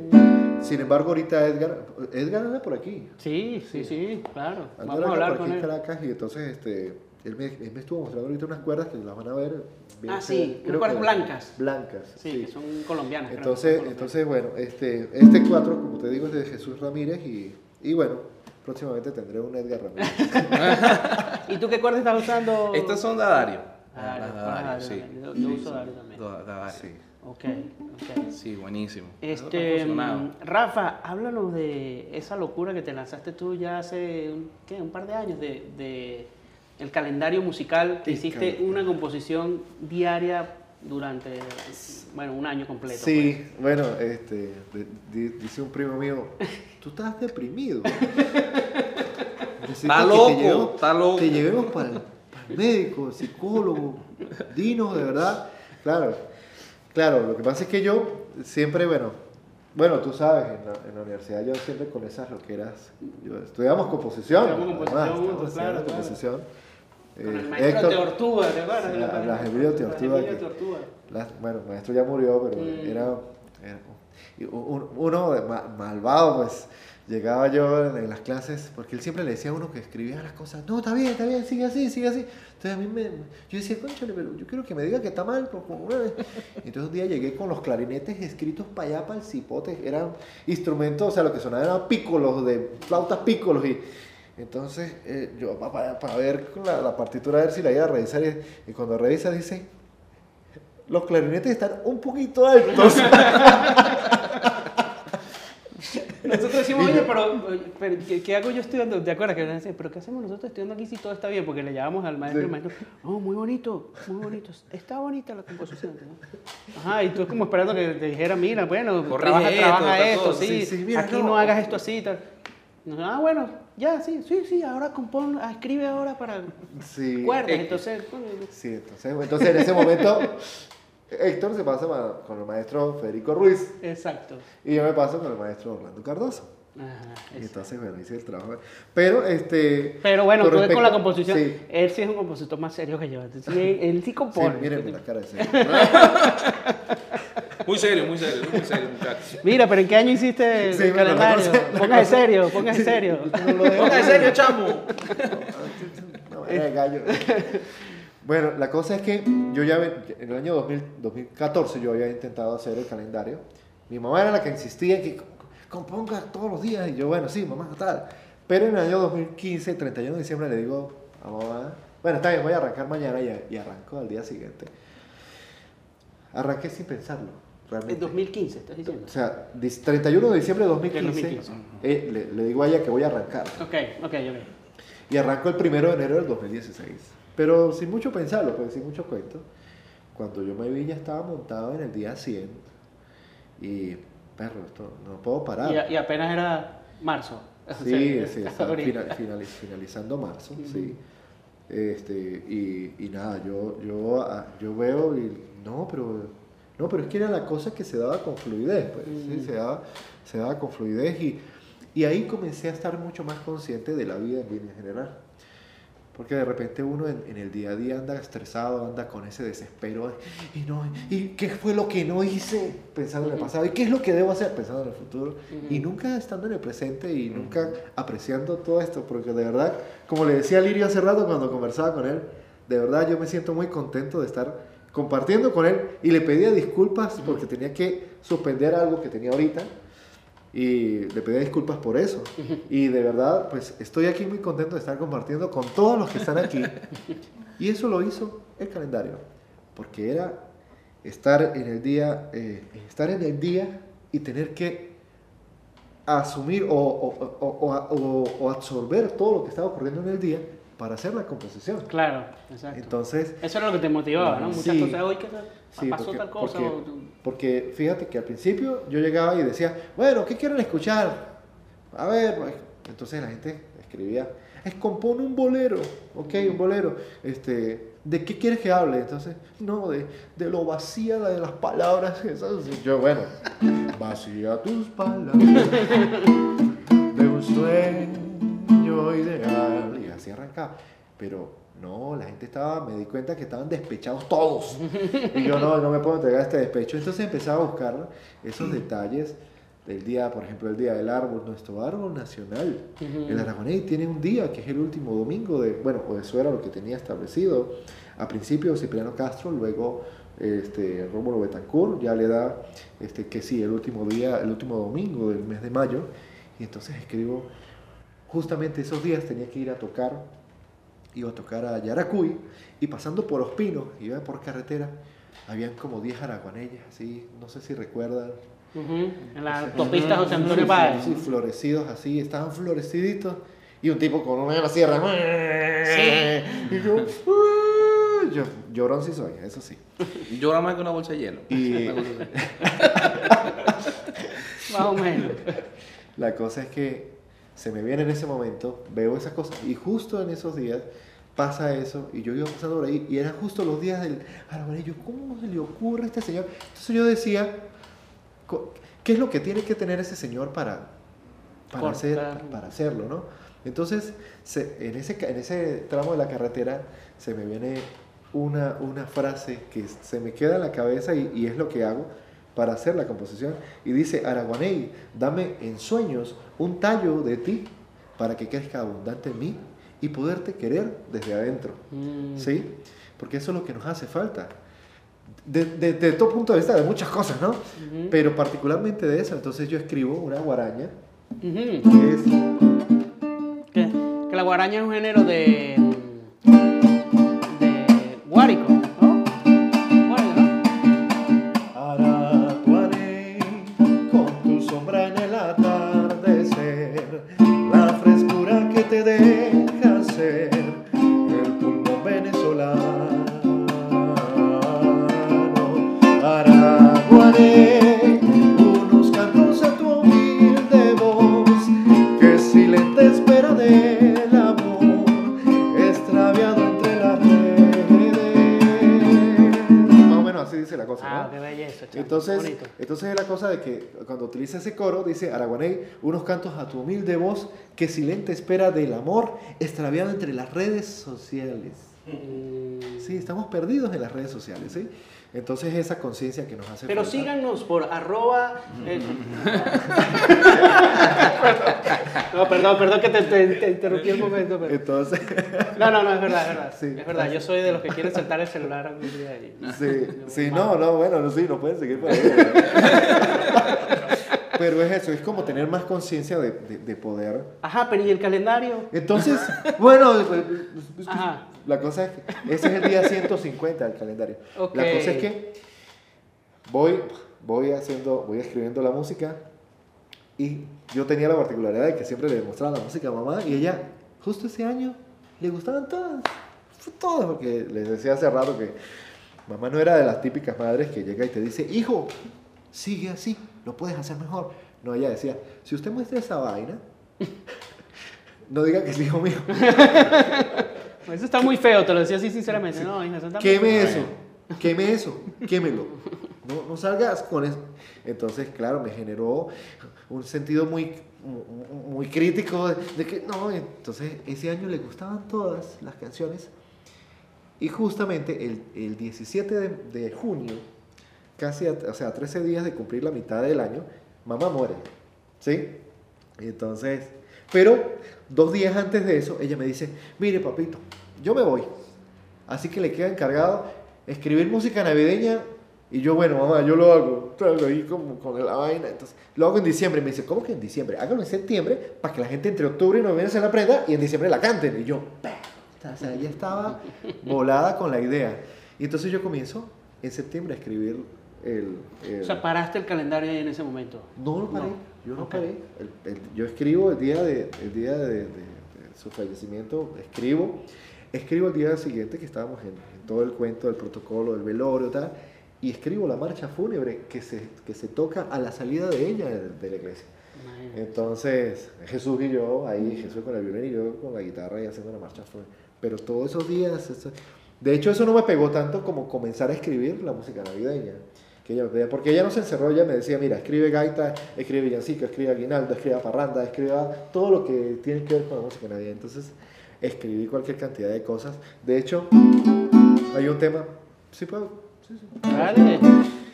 sin embargo, ahorita Edgar, Edgar anda por aquí. Sí, sí, sí, claro. Anda Vamos a hablar por con aquí él. Caracas y entonces este, él me, él me estuvo mostrando ahorita unas cuerdas que las van a ver. Bien Ah, sí, Creo cuerdas que- blancas. Blancas, Sí, sí. que son colombianas. Entonces, entonces bueno, este, este 4, como te digo, es de Jesús Ramírez y, y bueno, próximamente tendré un Edgar Ramírez. [LAUGHS] ¿Y tú qué cuerdas estás usando? Estas son Dadario. Dario, Las ah, Dario sí. Yo- uso Dario también. Da- Dadario. Sí. Ok, ok. Sí, buenísimo. Este, mm, Rafa, háblanos de esa locura que te lanzaste tú ya hace un, ¿qué? un par de años de, de el calendario musical. Te Sí, hiciste claro. una composición diaria durante, bueno, un año completo. pues. Sí, bueno, este, dice un primo mío, tú estás deprimido. [LAUGHS] Está loco, te llevemos- está loco. Te llevemos para el, para el médico, psicólogo, dinos de verdad. Claro, claro, lo que pasa es que yo siempre, bueno, bueno, tú sabes, en la, en la universidad yo siempre con esas loqueras, yo, estudiamos composición. Estudiamos composición además, claro, composición. Con el Eh, maestro Héctor- Teortúa, ¿te acuerdas? La- a Emilio Teortúa, Emilio que- bueno, el maestro ya murió, pero Mm. era, era- un- uno de ma- malvado, pues llegaba yo en, las clases, porque él siempre le decía a uno que escribía las cosas, no, está bien, está bien, sigue así, sigue así. Entonces a mí me, yo decía, conchale, pero yo quiero que me diga que está mal. por favor". [LAUGHS] Entonces un día llegué con los clarinetes escritos para allá, para el cipote, eran instrumentos, o sea, lo que sonaban eran pícolos, de flautas pícolos y... Entonces, eh, yo para, para ver con la, la partitura, a ver si la iba a revisar, y, y cuando revisa dice, los clarinetes están un poquito altos. [LAUGHS] Nosotros decimos, oye, pero, ¿qué, qué hago yo estudiando? ¿Te acuerdas que decían, pero qué hacemos nosotros estudiando aquí si todo está bien? Porque le llamamos al maestro y el maestro, oh, muy bonito, muy bonito, está bonita la composición. ¿no? Ajá, y tú como esperando que te dijera, mira, bueno, Corrige trabaja, esto, trabaja esto, sí, sí, sí, mira, aquí no. no. hagas esto así y tal. Ah, bueno, ya, sí, sí, sí, ahora compón, ah, escribe ahora para Sí. cuerdas, X. entonces... coño, Sí, entonces, entonces en ese momento Héctor se pasa con el maestro Federico Ruiz Exacto. y yo me paso con el maestro Orlando Cardoso. Ajá, entonces, bueno, hice el trabajo. Pero, este... Pero bueno, con tú ves con la respecto- composición, Sí, él sí es un compositor más serio que yo. Entonces, él, él sí sí, compone. mírenme la cara de ese. [LAUGHS] Muy serio, muy serio, muy serio, muchachos. Mira, pero ¿en qué año hiciste el Sí, bueno, calendario? póngase serio, póngase serio. No en serio, chamo. No, era de gallo. Bueno, la cosa es que yo ya en el año 2000 2014 yo había intentado hacer el calendario. Mi mamá era la que insistía en que componga todos los días y yo, bueno, sí, mamá, tal. Pero en el año 2015, 31 de diciembre, le digo a mamá, bueno, está bien, voy a arrancar mañana y, y arranco al día siguiente. Arranqué sin pensarlo, En realmente. 2015, estás diciendo. O sea, dis- 31 de diciembre de 2015, Del 2015. eh, le, le digo a ella que voy a arrancar. Ok, ok, ok. Y arrancó el primero de enero del 2016. Pero sin mucho pensarlo, pues sin mucho cuento. Cuando yo me vi ya estaba montado en el día 100. Y, no puedo parar. Y, apenas era marzo. [LAUGHS] O sea, Sí, sí, final- finaliz- finalizando marzo, sí. Este, y, y nada, yo, yo, ah, yo veo y no, pero no, pero es que era la cosa que se daba con fluidez, pues, sí, se daba, se daba con fluidez y, y ahí comencé a estar mucho más consciente de la vida en línea general. Porque de repente uno en, en el día a día anda estresado, anda con ese desespero. Y no, ¿y qué fue lo que no hice pensando en el pasado? ¿Y qué es lo que debo hacer pensando en el futuro? Y nunca estando en el presente y nunca apreciando todo esto. Porque de verdad, como le decía a Lirio hace rato cuando conversaba con él, de verdad yo me siento muy contento de estar compartiendo con él. Y le pedía disculpas porque tenía que suspender algo que tenía ahorita. Y le pedía disculpas por eso. Y de verdad, pues estoy aquí muy contento de estar compartiendo con todos los que están aquí. Y eso lo hizo el calendario. Porque era estar en el día, eh, estar en el día y tener que asumir o, o- o- o- o- o absorber todo lo que estaba ocurriendo en el día para hacer la composición. Claro, exacto. Entonces, Eso era lo que te motivaba, ¿no? Muchas Sí. cosas. Hoy que Sí, pasó porque, tal cosa. porque- o- porque fíjate que al principio yo llegaba y decía, bueno, ¿qué quieren escuchar? A ver, pues, entonces la gente escribía, es compone un bolero, ok, un bolero, este, ¿de qué quieres que hable? Entonces, no, de, de lo vacía de las palabras, [LAUGHS] yo, bueno, vacía tus palabras de un sueño ideal, así arrancaba, pero no, la gente estaba, me di cuenta que estaban despechados todos. Y yo no, no me puedo entregar este despecho. Entonces empezaba a buscar esos detalles del día, por ejemplo, el día del árbol, nuestro árbol nacional. Ujú. El Aragonés tiene un día que es el último domingo de, bueno, o eso era lo que tenía establecido. A principio Cipriano Castro, luego este, Rómulo Betancourt ya le da este, que sí, el último día, el último domingo del mes de mayo. Y entonces escribo, justamente esos días tenía que ir a tocar iba a tocar a Yaracuy y pasando por Ospino, iba por carretera, habían como 10 araguanellas, así, no sé si recuerdan. En la autopista José Antonio Páez. Sí, florecidos así, estaban floreciditos y un tipo con una la sierra. Y yo, yo, llorón sí soy, eso sí. Llora más que una bolsa de hielo. Y. [LAUGHS] Más o menos. la cosa es que se me viene en ese momento, veo esas cosas y justo en esos días pasa eso y yo iba pasando por ahí y eran justo los días del y yo, ¿cómo se le ocurre a este señor? Entonces yo decía, ¿qué es lo que tiene que tener ese señor para, para, hacer, para hacerlo, no? Entonces, se- en, ese, en ese tramo de la carretera se me viene una, una frase que se me queda en la cabeza y, y es lo que hago para hacer la composición. Y dice, Araguaney, dame en sueños un tallo de ti para que crezca abundante en mí y poderte querer desde adentro. Mm. ¿Sí? Porque eso es lo que nos hace falta. De, de- de todo punto de vista, de muchas cosas, ¿no? Pero particularmente de eso. Entonces yo escribo una guaraña Ujú. que es... Que, que la guaraña es un género de. de. Guárico, Entonces, bonito. entonces es la cosa de que cuando utiliza ese coro, dice Araguaney, unos cantos a tu humilde voz, que silente espera del amor, extraviado entre las redes sociales. Mm, Sí, estamos perdidos en las redes sociales, ¿sí? Entonces esa conciencia que nos hace Pero falta. síganos por arroba... eh, [LAUGHS] no, perdón, perdón que te, te- te interrumpí un momento. pero- Entonces, No, no, no, es verdad, es verdad. Sí. Es verdad, yo soy de los que quieren saltar el celular algún día. y- sí, sí, no, no, bueno, no, sí, no pueden seguir por ahí. [LAUGHS] Pero es eso, es como tener más conciencia de, de- de poder. Ajá, pero ¿y el calendario? Entonces, bueno, pues, pues, Ajá. La cosa es que ese es el día [LAUGHS] 150 del calendario. La cosa es que voy, voy haciendo, voy escribiendo la música y yo tenía la particularidad de que siempre le mostraba la música a mamá y ella, justo ese año, le gustaban todas, todas, porque les decía hace rato que mamá no era de las típicas madres que llega y te dice, hijo, sigue así, lo puedes hacer mejor. No, ella decía, si usted muestra esa vaina, [LAUGHS] no diga que es hijo mío. [LAUGHS] Eso está muy feo, te lo decía así sinceramente. No, hija, eso está muy Queme feo. eso, queme eso, quémelo. No, no salgas con eso. Entonces, claro, me generó un sentido muy, muy crítico de, que no, entonces ese año le gustaban todas las canciones. Y justamente el, el 17 de, de junio, casi, a, o sea, a 13 días de cumplir la mitad del año, mamá muere. ¿Sí? Entonces, pero dos días antes de eso, ella me dice, mire papito, yo me voy. Así que le queda encargado escribir música navideña. Y yo, bueno, mamá, yo lo hago. Traigo ahí como con la vaina. Entonces, lo hago en diciembre. Me dice, ¿cómo que en diciembre? Hágalo en septiembre para que la gente entre octubre y noviembre se la aprenda y en diciembre la canten. Y yo, "Puta", o sea, ella estaba volada con la idea. Y entonces yo comienzo en septiembre a escribir el... el- O sea, paraste el calendario ahí en ese momento. no lo paré, No. Yo no Ok. paré. El- el- yo escribo el día, de, el día de, de- de su fallecimiento, escribo. Escribo el día siguiente que estábamos en, en todo el cuento del protocolo, del velorio, tal. Y escribo la marcha fúnebre que se, que se toca a la salida de ella de, la iglesia. Entonces, Jesús y yo, ahí Jesús con el violín y yo con la guitarra y haciendo la marcha fúnebre. Pero todos esos días, eso- de hecho eso no me pegó tanto como comenzar a escribir la música navideña. Que ella porque ella no se encerró, ella me decía, mira, escribe gaita, escribe villancico, escribe aguinaldo, escribe parranda, escriba todo lo que tiene que ver con la música navideña. Entonces, escribí cualquier cantidad de cosas. De hecho, hay un tema, ¿sí puedo? Sí, sí. Dale.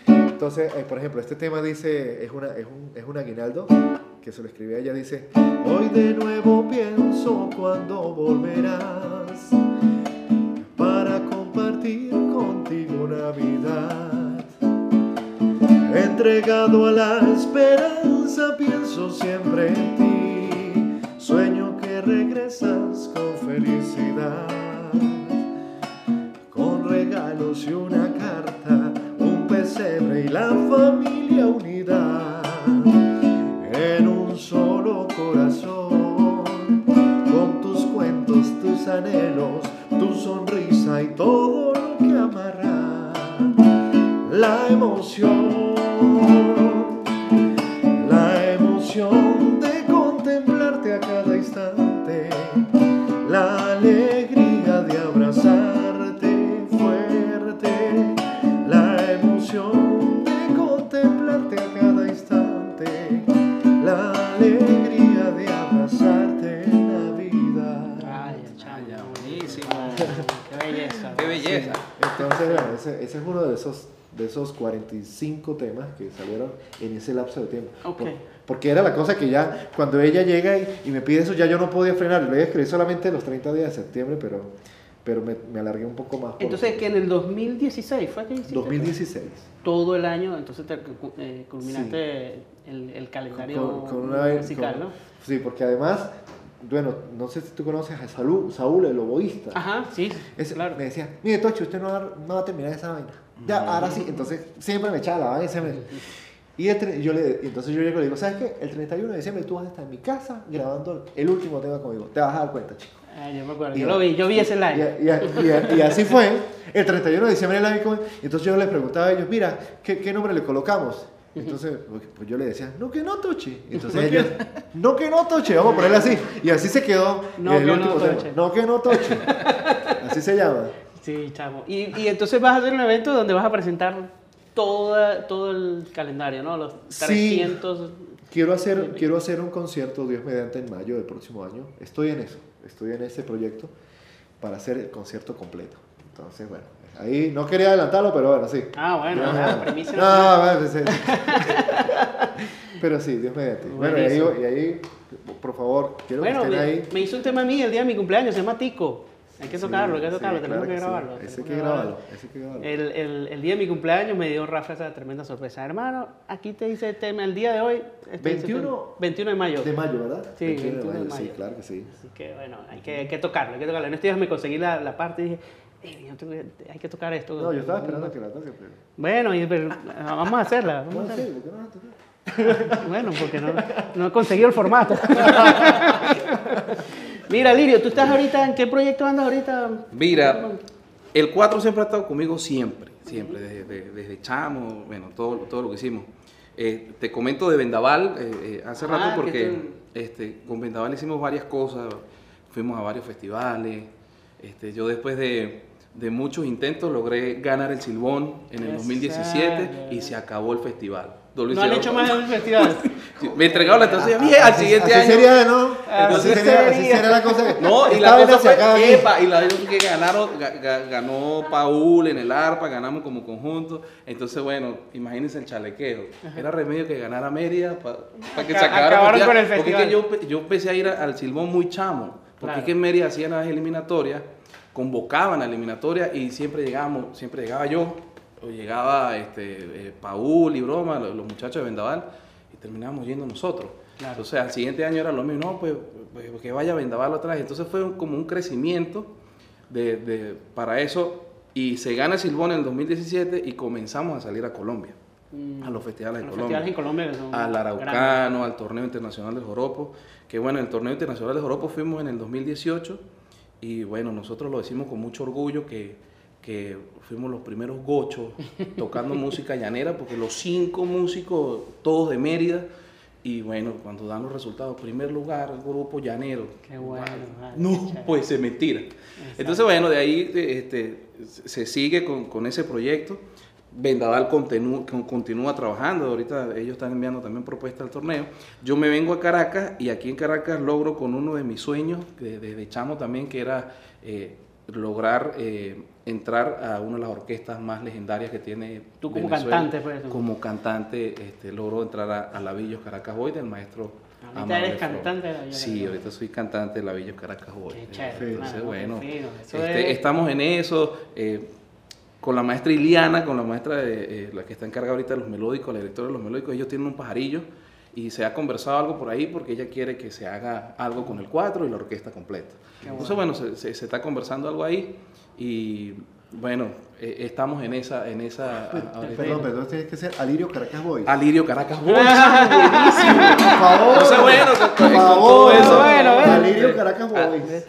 Entonces, eh, por ejemplo, este tema dice, es, una, es, un, es un aguinaldo que se lo escribí a ella, dice, hoy de nuevo pienso cuando volverás para compartir contigo Navidad. Entregado a la esperanza, pienso siempre en ti, sueño que regresas con felicidad. Con regalos y una carta, un pesebre y la familia unida en un solo corazón, con tus cuentos, tus anhelos, tu sonrisa y todo lo que amará la emoción, la emoción de contemplarte a cada instante la alegría de abrazarte fuerte, la emoción de contemplarte a cada instante, la alegría de abrazarte en la vida. Ay, chamo. ya, buenísimo. [LAUGHS] Qué belleza. Qué belleza. Entonces, bueno, ese, ese es uno de esos, de esos 45 temas que salieron en ese lapso de tiempo. Ok. Por- porque era la cosa que ya, cuando ella llega y, y me pide eso, ya yo no podía frenar. A escribir solamente los 30 días de septiembre, pero, pero me, me alargué un poco más. Entonces, que en el 2016 fue que hiciste 2016. todo el año, entonces te eh, culminaste el, el calendario musical, con- ¿no? Sí, porque además, bueno, no sé si tú conoces a Saúl, Saúl el oboísta. Ajá, sí, Ese claro. Me decía, mire, Tocho, usted no va, no va a terminar esa vaina. Ya, ahora sí. Entonces, siempre me echaba la vaina y se me... Y el yo le, entonces yo llego y le digo, ¿sabes qué? El 31 de diciembre tú vas a estar en mi casa grabando el último tema conmigo. Te vas a dar cuenta, chico. Ah, yo me acuerdo, Y- yo lo vi, yo vi ese live. y- y- y así fue. El 31 de diciembre la vi con- y entonces yo les preguntaba a ellos, mira, ¿qué, qué nombre le colocamos? Entonces, pues yo le decía, no que no toche. Entonces [LAUGHS] ellos, no que no toche, vamos a ponerle así. Y así se quedó No el que último no toche. No que no toche. [LAUGHS] Así se llama. Sí, chamo. Y, y entonces vas a hacer un evento donde vas a presentar toda, todo el calendario, ¿no? Los Sí. 300. Quiero hacer, quiero hacer un concierto, Dios mediante, en mayo del próximo año. Estoy en eso, estoy en ese proyecto para hacer el concierto completo. Entonces, bueno, ahí no quería adelantarlo, pero bueno, sí. Ah, bueno, ah, No, nacional. bueno, sí. [LAUGHS] Pero sí, Dios mediante. Bueno, y ahí, y ahí, por favor, quiero Bueno, que estén me, ahí. me hizo un tema a mí el día de mi cumpleaños, se llama Tico. Hay que Sí, tocarlo, hay que sí, tocarlo, tenemos claro que sí. grabarlo. Ese hay que grabarlo, ese hay que grabarlo. El, el, el día de mi cumpleaños me dio Rafa esa tremenda sorpresa. Hermano, aquí te dice el tema, el día de hoy. este dice 21 tema. 21 de mayo. De mayo, ¿verdad? Sí, 21 de Sí, mayo. claro que sí. Así que bueno, hay que, hay que tocarlo, hay que tocarlo. En estos días me conseguí la, la parte y dije, "Eh, yo tengo hay que tocar esto. No, yo estaba esperando que la toque, pero... Bueno, y- pero, vamos a hacerla. Vamos Bueno, a sí. ¿por qué no la toqué? [LAUGHS] Bueno, porque no, no he conseguido el formato. [LAUGHS] Mira, Lirio, ¿tú estás ahorita en qué proyecto andas ahorita? Mira, el 4 siempre ha estado conmigo siempre, siempre, desde, de- desde chamo, bueno, todo, todo lo que hicimos. Eh, te comento de Vendaval eh, eh, hace Ah, rato que porque este, con Vendaval hicimos varias cosas, fuimos a varios festivales. Este, yo después de, de muchos intentos logré ganar el Silbón en el Esa, 2017 y se acabó el festival. ¿No han hecho más en el festival? [LAUGHS] Me entregaron la bien al siguiente así año. sería, ¿no? Así Así sería, así sería. sería la cosa. No, y la cosa fue, aquí. epa, y la que ganaron, ga- ga- ganó Paul en el arpa, ganamos como conjunto. Entonces, bueno, imagínense el chalequeo. Era remedio que ganara Mérida para que se Aca- acabara acabaron con el Porque es festival. que yo, yo empecé a ir al Silbón muy chamo. Porque Claro. es que en Mérida hacían las eliminatorias, convocaban a la eliminatoria y siempre llegábamos, siempre llegaba yo, o llegaba este, eh, Paul y broma, los, los muchachos de Vendaval, y terminábamos yendo nosotros. Claro. Entonces al siguiente año era lo mismo, no, pues, pues, que vaya Vendaval otra vez. Entonces fue un- como un crecimiento de, de- para eso y se gana Silbón en el 2017 y comenzamos a salir a Colombia, Mm, a los festivales de los Colombia. festivales en Colombia son Al grandes. Araucano, al Torneo Internacional del Joropo, que bueno, el Torneo Internacional del Joropo fuimos en el 2018 y bueno, nosotros lo decimos con mucho orgullo que, que fuimos los primeros gochos tocando [LAUGHS] música llanera, porque los cinco músicos, todos de Mérida, y bueno, cuando dan los resultados, primer lugar, grupo llanero. Qué bueno, vale, No, pues se mentira. Entonces, bueno, de ahí este, se sigue con, con ese proyecto. Vendaval continúa, con- continúa trabajando, ahorita ellos están enviando también propuestas al torneo. Yo me vengo a Caracas y aquí en Caracas logro con uno de mis sueños, de- desde chamo también, que era eh, lograr eh, entrar a una de las orquestas más legendarias que tiene Tú como Venezuela. cantante, pues, eso. Como cantante, este, logro entrar a, a la Villos Caracas Boy del maestro Ahorita Amable eres Flor. cantante de la Sí, Caracas. ahorita soy cantante de la Villos Caracas Boy. Qué chévere, Entonces, bueno, este, es- estamos en eso. eh, con la maestra Iliana, con la maestra, de, eh, la que está encargada ahorita de los melódicos, la directora de los melódicos, ellos tienen un pajarillo y se ha conversado algo por ahí porque ella quiere que se haga algo con el cuatro y la orquesta completa. Entonces, bueno, se, se- se está conversando algo ahí y bueno, eh, estamos en esa... En esa [LAUGHS] Perdón, perdón, tiene que ser Alirio Caracas Boy. Alirio Caracas Boys, [LAUGHS] buenísimo. Por favor. Entonces, bueno, con, Por con todo favor. eso. Bueno, bueno. Alirio Caracas Ah, Boys.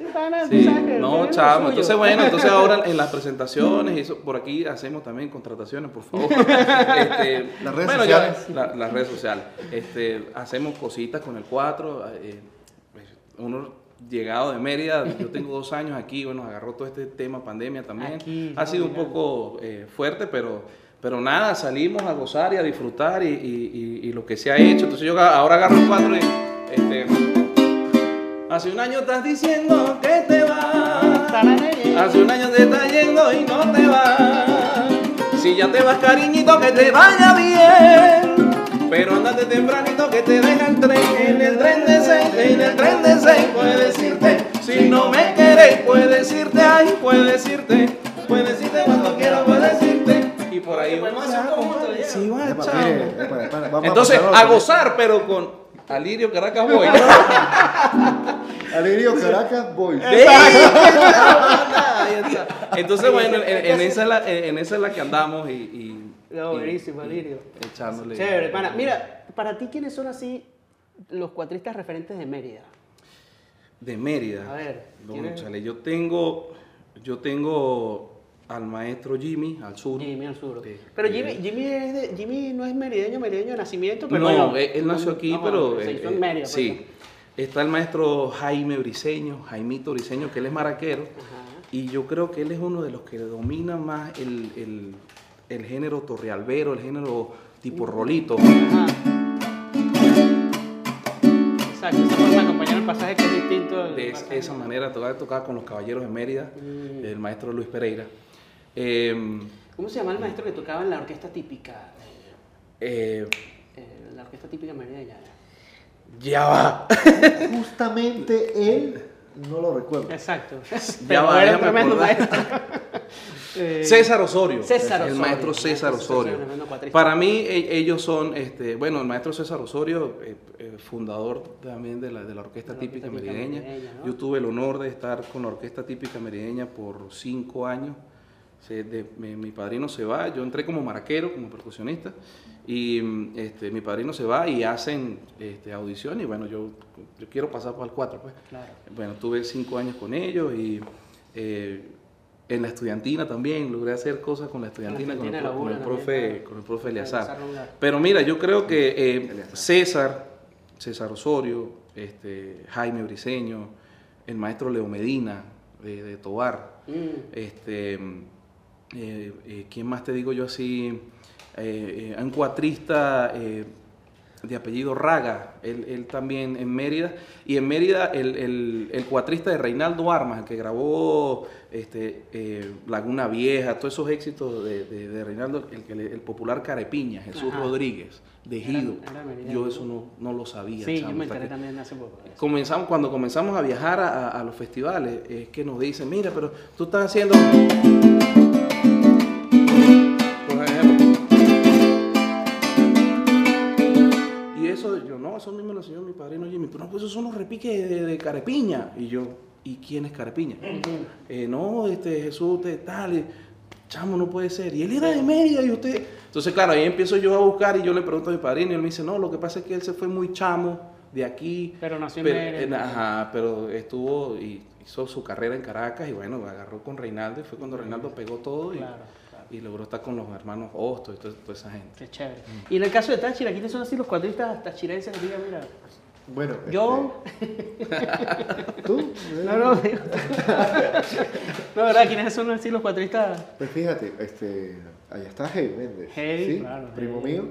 Sí, no, chamo. Entonces, bueno, entonces ahora en las presentaciones, y eso, por aquí hacemos también contrataciones, por favor. [LAUGHS] Este, Las redes bueno, ya- sociales. la- las redes sociales. Este, hacemos cositas con el 4. eh, pues, uno llegado de Mérida, yo tengo dos años aquí, bueno, agarró todo este tema pandemia también. Aquí, ha sido un poco eh, fuerte, pero, pero nada, salimos a gozar y a disfrutar y, y- y- y lo que se ha hecho. Entonces yo ahora agarro 4 y... Este, Hace un año estás diciendo que te vas. Hace un año te estás yendo y no te vas. Si ya te vas, cariñito, que te vaya bien. Pero andate tempranito que te deja el tren. En el tren de seis, en el tren de seis puedes irte. Si no me querés, puedes irte. Ay, puedes irte. Puedes irte cuando quieras, puedes irte. Y por ahí Podemos vamos hacer a. Sí, va, vamos Entonces, a gozar, pero con Alirio Caracas Boy. [LAUGHS] Alirio Caracas. [LAUGHS] Ahí está. Entonces, bueno, en, en esa es la, en esa es la que andamos y, y- No, buenísimo, Lirio. Echándole. Chévere, pana. Mira, para ti, ¿quiénes son así los cuatristas referentes de Mérida? De Mérida. A ver, ¿quién es? Cónchale, yo tengo, yo tengo al maestro Jimmy, al sur. Jimmy al sur. Sí. Pero Jimmy, Jimmy, es de- Jimmy no es merideño, merideño de nacimiento, pero no, bueno, él, él nació aquí, no, pero... se eh, hizo en eh, Mérida. pues, sí. Está el maestro Jaime Briseño, Jaimito Briseño, que él es maraquero. Ajá. Y yo creo que él es uno de los que domina más el, el- el género torrealbero, el género tipo rolito. Ajá. Exacto, esa forma de acompañar el pasaje que es distinto. al de pasaje. esa manera, tocar, tocar con los caballeros de Mérida, Mm. el maestro Luis Pereira. Eh, ¿Cómo se llama el maestro que tocaba en la orquesta típica? eh, Eh, la orquesta típica merideña. ya va. [LAUGHS] Justamente él, no lo recuerdo. Exacto. Ya Pero va, era tremendo acordar. maestro. [LAUGHS] Eh, César Osorio. César El Osorio. maestro César Maestro Osorio. César, cuatrista. Para mí, e- ellos son, este, bueno, el maestro César Osorio, eh, eh, fundador también de la, de la Orquesta la Típica Típica Merideña. Merideña, ¿no? Yo tuve el honor de estar con la Orquesta Típica Merideña por cinco años. Se- de- mi, mi padrino se va, yo entré como maraquero, como percusionista, y mm, este, mi padrino se va y hacen este, audición, y bueno, yo, yo quiero pasar para el 4, pues. Claro. Bueno, tuve cinco años con ellos y eh, en la estudiantina también logré hacer cosas con la estudiantina, con, el, con profe, con el profe Eleazar. Pero mira, yo creo que eh. César, César Osorio, este, Jaime Briseño, el maestro Leo Medina de, de Tobar, Mm. este, eh, eh, ¿quién más te digo yo así? Un cuatrista de apellido Raga, él, él también en Mérida. Y en Mérida el, el- el cuatrista de Reinaldo Armas, el que grabó este, eh, Laguna Vieja, todos esos éxitos de, de- de Reinaldo, el, el popular Carepiña, Jesús Ajá. Rodríguez, de Gido. era. Yo eso no, no lo sabía. Sí, yo me enteré también hace poco. comenzamos, cuando comenzamos a viajar a, a- a los festivales, es que nos dicen, mira, pero tú estás haciendo... esos son los repiques de, de Carepiña. Y yo, ¿y quién es Carepiña? Eh, no, este Jesús, de tal, y, chamo, no puede ser. Y él era de Mérida y usted... Entonces, claro, ahí empiezo yo a buscar y yo le pregunto a mi padrino y él me dice, no, lo que pasa es que él se fue muy chamo de aquí. Pero nació en Mérida. eh, Ajá, pero estuvo y hizo su carrera en Caracas y bueno, agarró con Reinaldo y fue cuando Reinaldo pegó todo y, Claro, claro. y logró estar con los hermanos Hostos y toda, toda esa gente. Qué chévere. Y en el caso de Táchira, ¿quiénes son así los cuatristas tachirenses que digan, mira, Bueno, yo... este, ¿tú? [LAUGHS] No, no, digo- no, ¿verdad? ¿Quiénes son así los cuatristas? Pues fíjate, este, allá está Heavy Méndez, Heavy, ¿sí? claro, primo Heavy. mío.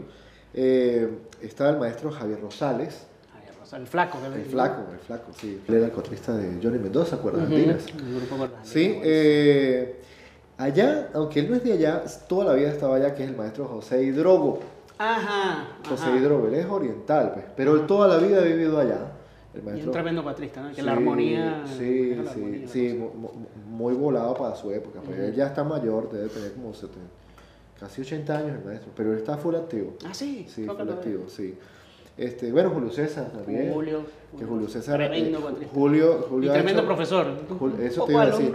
Eh, está el maestro Javier Rosales, Ay, Rosa, el flaco. el flaco, el flaco, sí. Él era el cotrista de Johnny Mendoza. Ujú, Andinas. el grupo Guardián. Sí, eh, allá, aunque él no es de allá, toda la vida estaba allá, que es el maestro José Hidrogo. Ajá. José él es oriental, pues, pero él toda la vida ha vivido allá. El Y maestro, un tremendo cuatrista, ¿no? Que Sí, la armonía. Sí, la sí, armonía, sí, muy volado para su época. Pues él ya está mayor, debe tener como 70, casi 80 años el maestro, pero él está full activo. Ah, sí. Sí, full activo, sí. Este, bueno, Julio César también. Julio. Que Julio César. Tremendo eh. Julio, Y Julio ha tremendo hecho- profesor. Jul- Eso te iba a decir.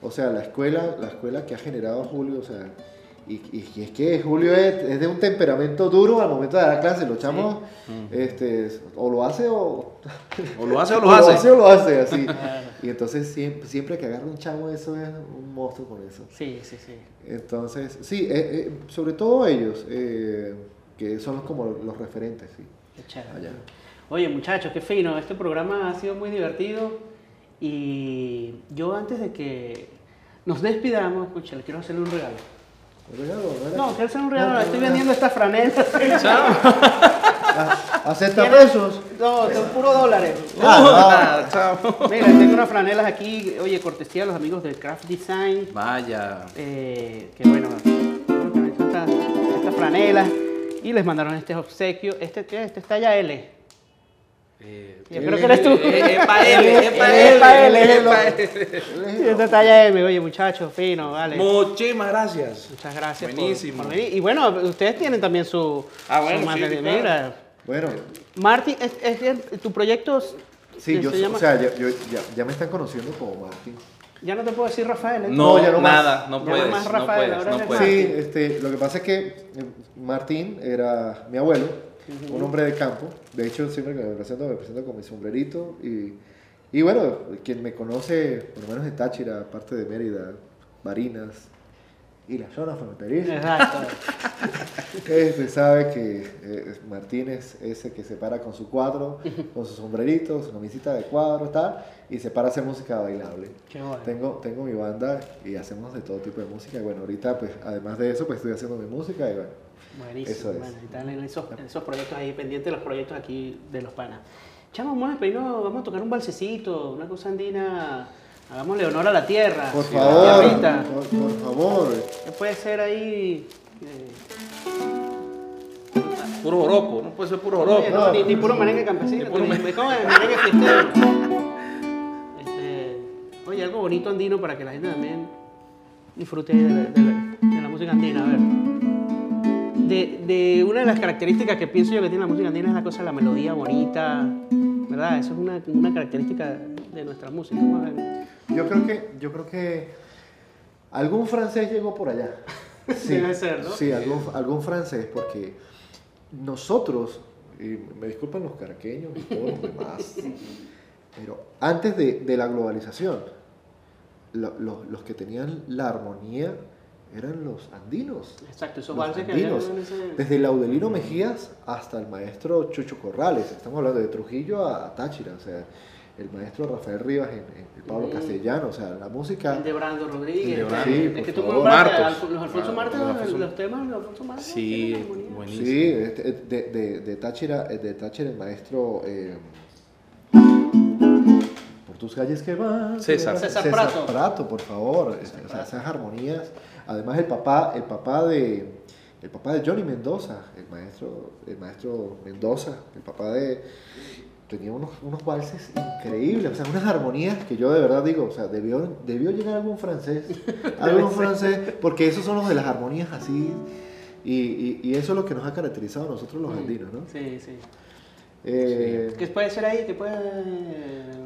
O sea, la escuela, la escuela que ha generado Julio, o sea, y, y- y es que Julio es, es de un temperamento duro al momento de dar clase. Los chamos, este, o lo hace o, [LAUGHS] O lo hace o lo [LAUGHS] hace. o lo hace, así. [LAUGHS] Y entonces siempre, siempre que agarra un chamo, eso es un monstruo con eso. Sí, sí, sí. Entonces, sí, eh, eh, sobre todo ellos, eh, que son los- como los referentes, sí. Allá. Oye, muchachos, qué fino. Este programa ha sido muy divertido. Y yo antes de que nos despidamos, escucha, le quiero hacerle un regalo. ¿No quiero hacer un regalo. No, Estoy no, vendiendo estas franelas. [LAUGHS] Ah, ¿Acepta ¿Tienes? pesos? No, son puros dólares. Ah, chao. Mira, tengo unas franelas aquí, oye, cortesía a los amigos de Craft Design. Vaya. eh, que bueno, que estas, estas franelas y les mandaron este obsequio. Este, ¿qué? este es talla L. Eh, Yo creo que eres tú. eh, [LAUGHS] es pa' él, es pa' Es él, pa' él, es es pa' él. él. Y esta es talla M, oye, muchachos, fino, vale. Muchísimas gracias. Muchas gracias por- Buenísimo. por, venir. Y bueno, ustedes tienen también su, Ah, bueno, su sí, claro. Mira, Bueno, Martín, es, es- es- tu proyecto sí, se yo, llama- o sea, yo, yo- ya, ya me están conociendo como Martín. Ya no te puedo decir Rafael. ¿eh? No, No, ya no más. nada, no Ya puedes, más no Rafael, puedes, ahora no es puedes. Sí, este, lo que pasa es que eh, Martín era mi abuelo, un hombre de campo. De hecho, siempre que me presento, me presento con mi sombrerito. Y, y bueno, quien me conoce, por lo menos de Táchira, aparte de Mérida, Barinas y la zona fronteriza, Exacto. [LAUGHS] este, sabe que eh, Martín es ese que se para con su cuadro, con su sombrerito, su camisita de cuadro, tal, y se para a hacer música bailable. Qué bueno. Tengo, tengo mi banda y hacemos de todo tipo de música. Y bueno, ahorita, pues, además de eso, pues estoy haciendo mi música y bueno. Buenísimo. Eso es. Bueno, y están en esos, en esos proyectos ahí, pendientes de los proyectos aquí de los panas. Chamo, vamos a despedirnos, vamos a tocar un balsecito, una cosa andina. Hagámosle honor a la tierra. Por favor, por, por favor. ¿Qué puede ser ahí? eh, Puro joropo, no puede ser puro joropo. no, ni, ni puro merengue campesino, Ni puro ni, merengue. Este, oye, algo bonito andino para que la gente también disfrute de la, de la- de la música andina. A ver. De, de una de las características que pienso yo que tiene la música andina es la cosa de la melodía bonita, ¿verdad? Eso es una, una característica de nuestra música. Yo creo que, yo creo que algún francés llegó por allá. [LAUGHS] Debe ser, ¿no? Sí, algún, algún francés, porque nosotros, y me disculpan los caraqueños y todos los demás, pero antes de, de la globalización, lo- lo- los que tenían la armonía eran los andinos. Exacto, esos Los que andinos. en ese... Desde Laudelino Mejías hasta el maestro Chucho Corrales. Estamos hablando de Trujillo a, a Táchira. O sea, el maestro Rafael Rivas, en, en el Pablo Mm. Castellano. O sea, la música. El de Brando Rodríguez. De Brando, es por que tú favor. nombraste Martos. los Alfonso Ah, Marta, los los, temas de Alfonso Marta. Sí, buenísimo. Sí, este, de, de, de Táchira, de Táchira el maestro. eh, por tus calles que van. César. César Prato. Prato, por favor. este, o sea, esas armonías. Además, el papá, el papá de. El papá de Johnny Mendoza, el maestro, el maestro Mendoza, el papá de, tenía unos, unos valses increíbles, o sea, unas armonías que yo de verdad digo, o sea, debió, debió llegar algún francés, [LAUGHS] algún francés, porque esos son los de las armonías así, y, y- y eso es lo que nos ha caracterizado a nosotros los andinos, ¿no? Sí, sí. Eh, ¿Qué puede ser ahí? ¿Qué puede...?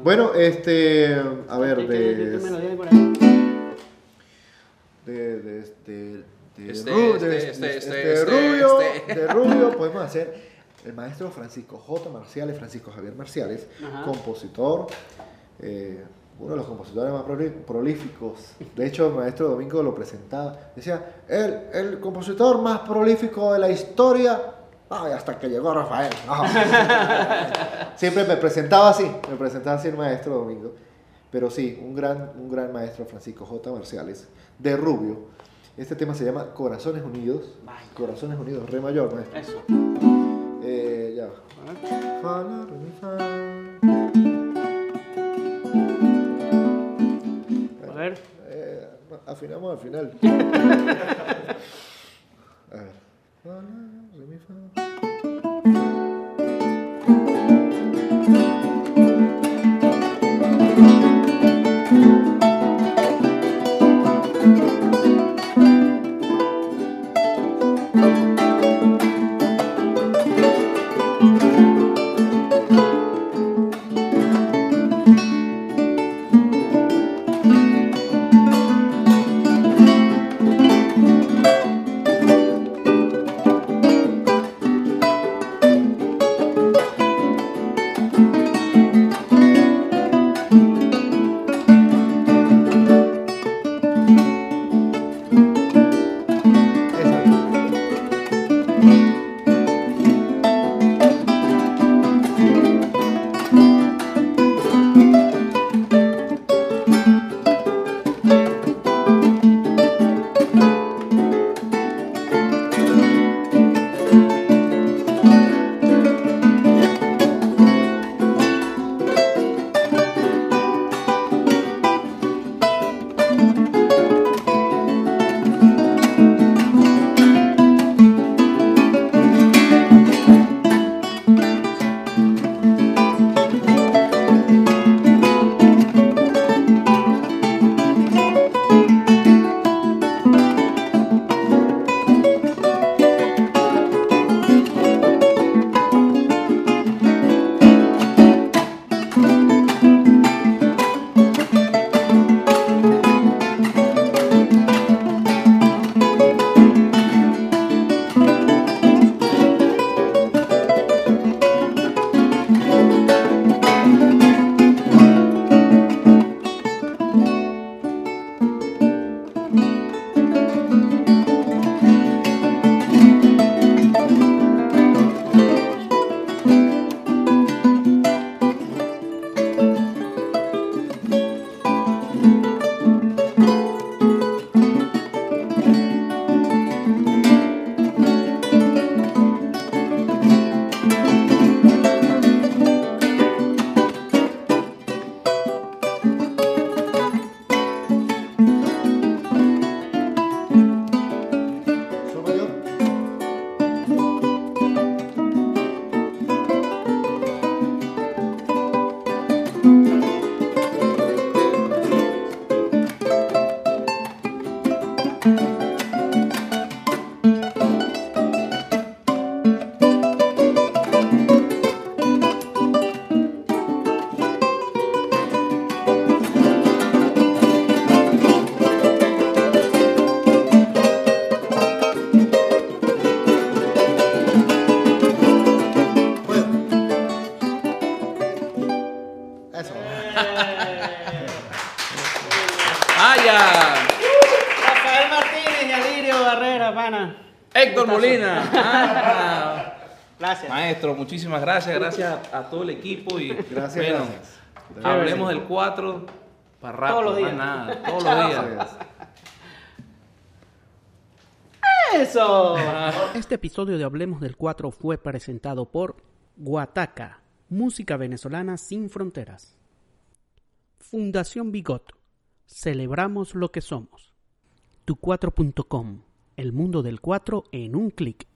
bueno, este, a ver, ¿Qué- qué- qué de, de, de, de, de Este, Ru- este, de- este, de- este, de este, Rubio, este. de Rubio [LAUGHS] podemos hacer el maestro Francisco J. Marciales, Francisco Javier Marciales, Ajá. compositor, eh, uno de los compositores más prolíficos. De hecho, el maestro Domingo lo presentaba. Decía, el, el compositor más prolífico de la historia. Ay, hasta que llegó Rafael. No. [LAUGHS] Siempre me presentaba así, me presentaba así el maestro Domingo. Pero sí, un gran, un gran maestro, Francisco J. Marciales, de Rubio. Este tema se llama Corazones Unidos. Vaya. Corazones Unidos, re mayor, maestro. Eso. Eh, ya. A ver. Eh, afinamos al final. [LAUGHS] A ver. Gracias. Gracias a, a todo el equipo. Y Gracias, bueno, gracias. hablemos del 4 para rato. Todos los días. Nada, [LAUGHS] todos los días. Eso. Este episodio de Hablemos del 4 fue presentado por Guataca, música venezolana sin fronteras. Fundación Bigot, celebramos lo que somos. Tu4.com, el mundo del 4 en un clic.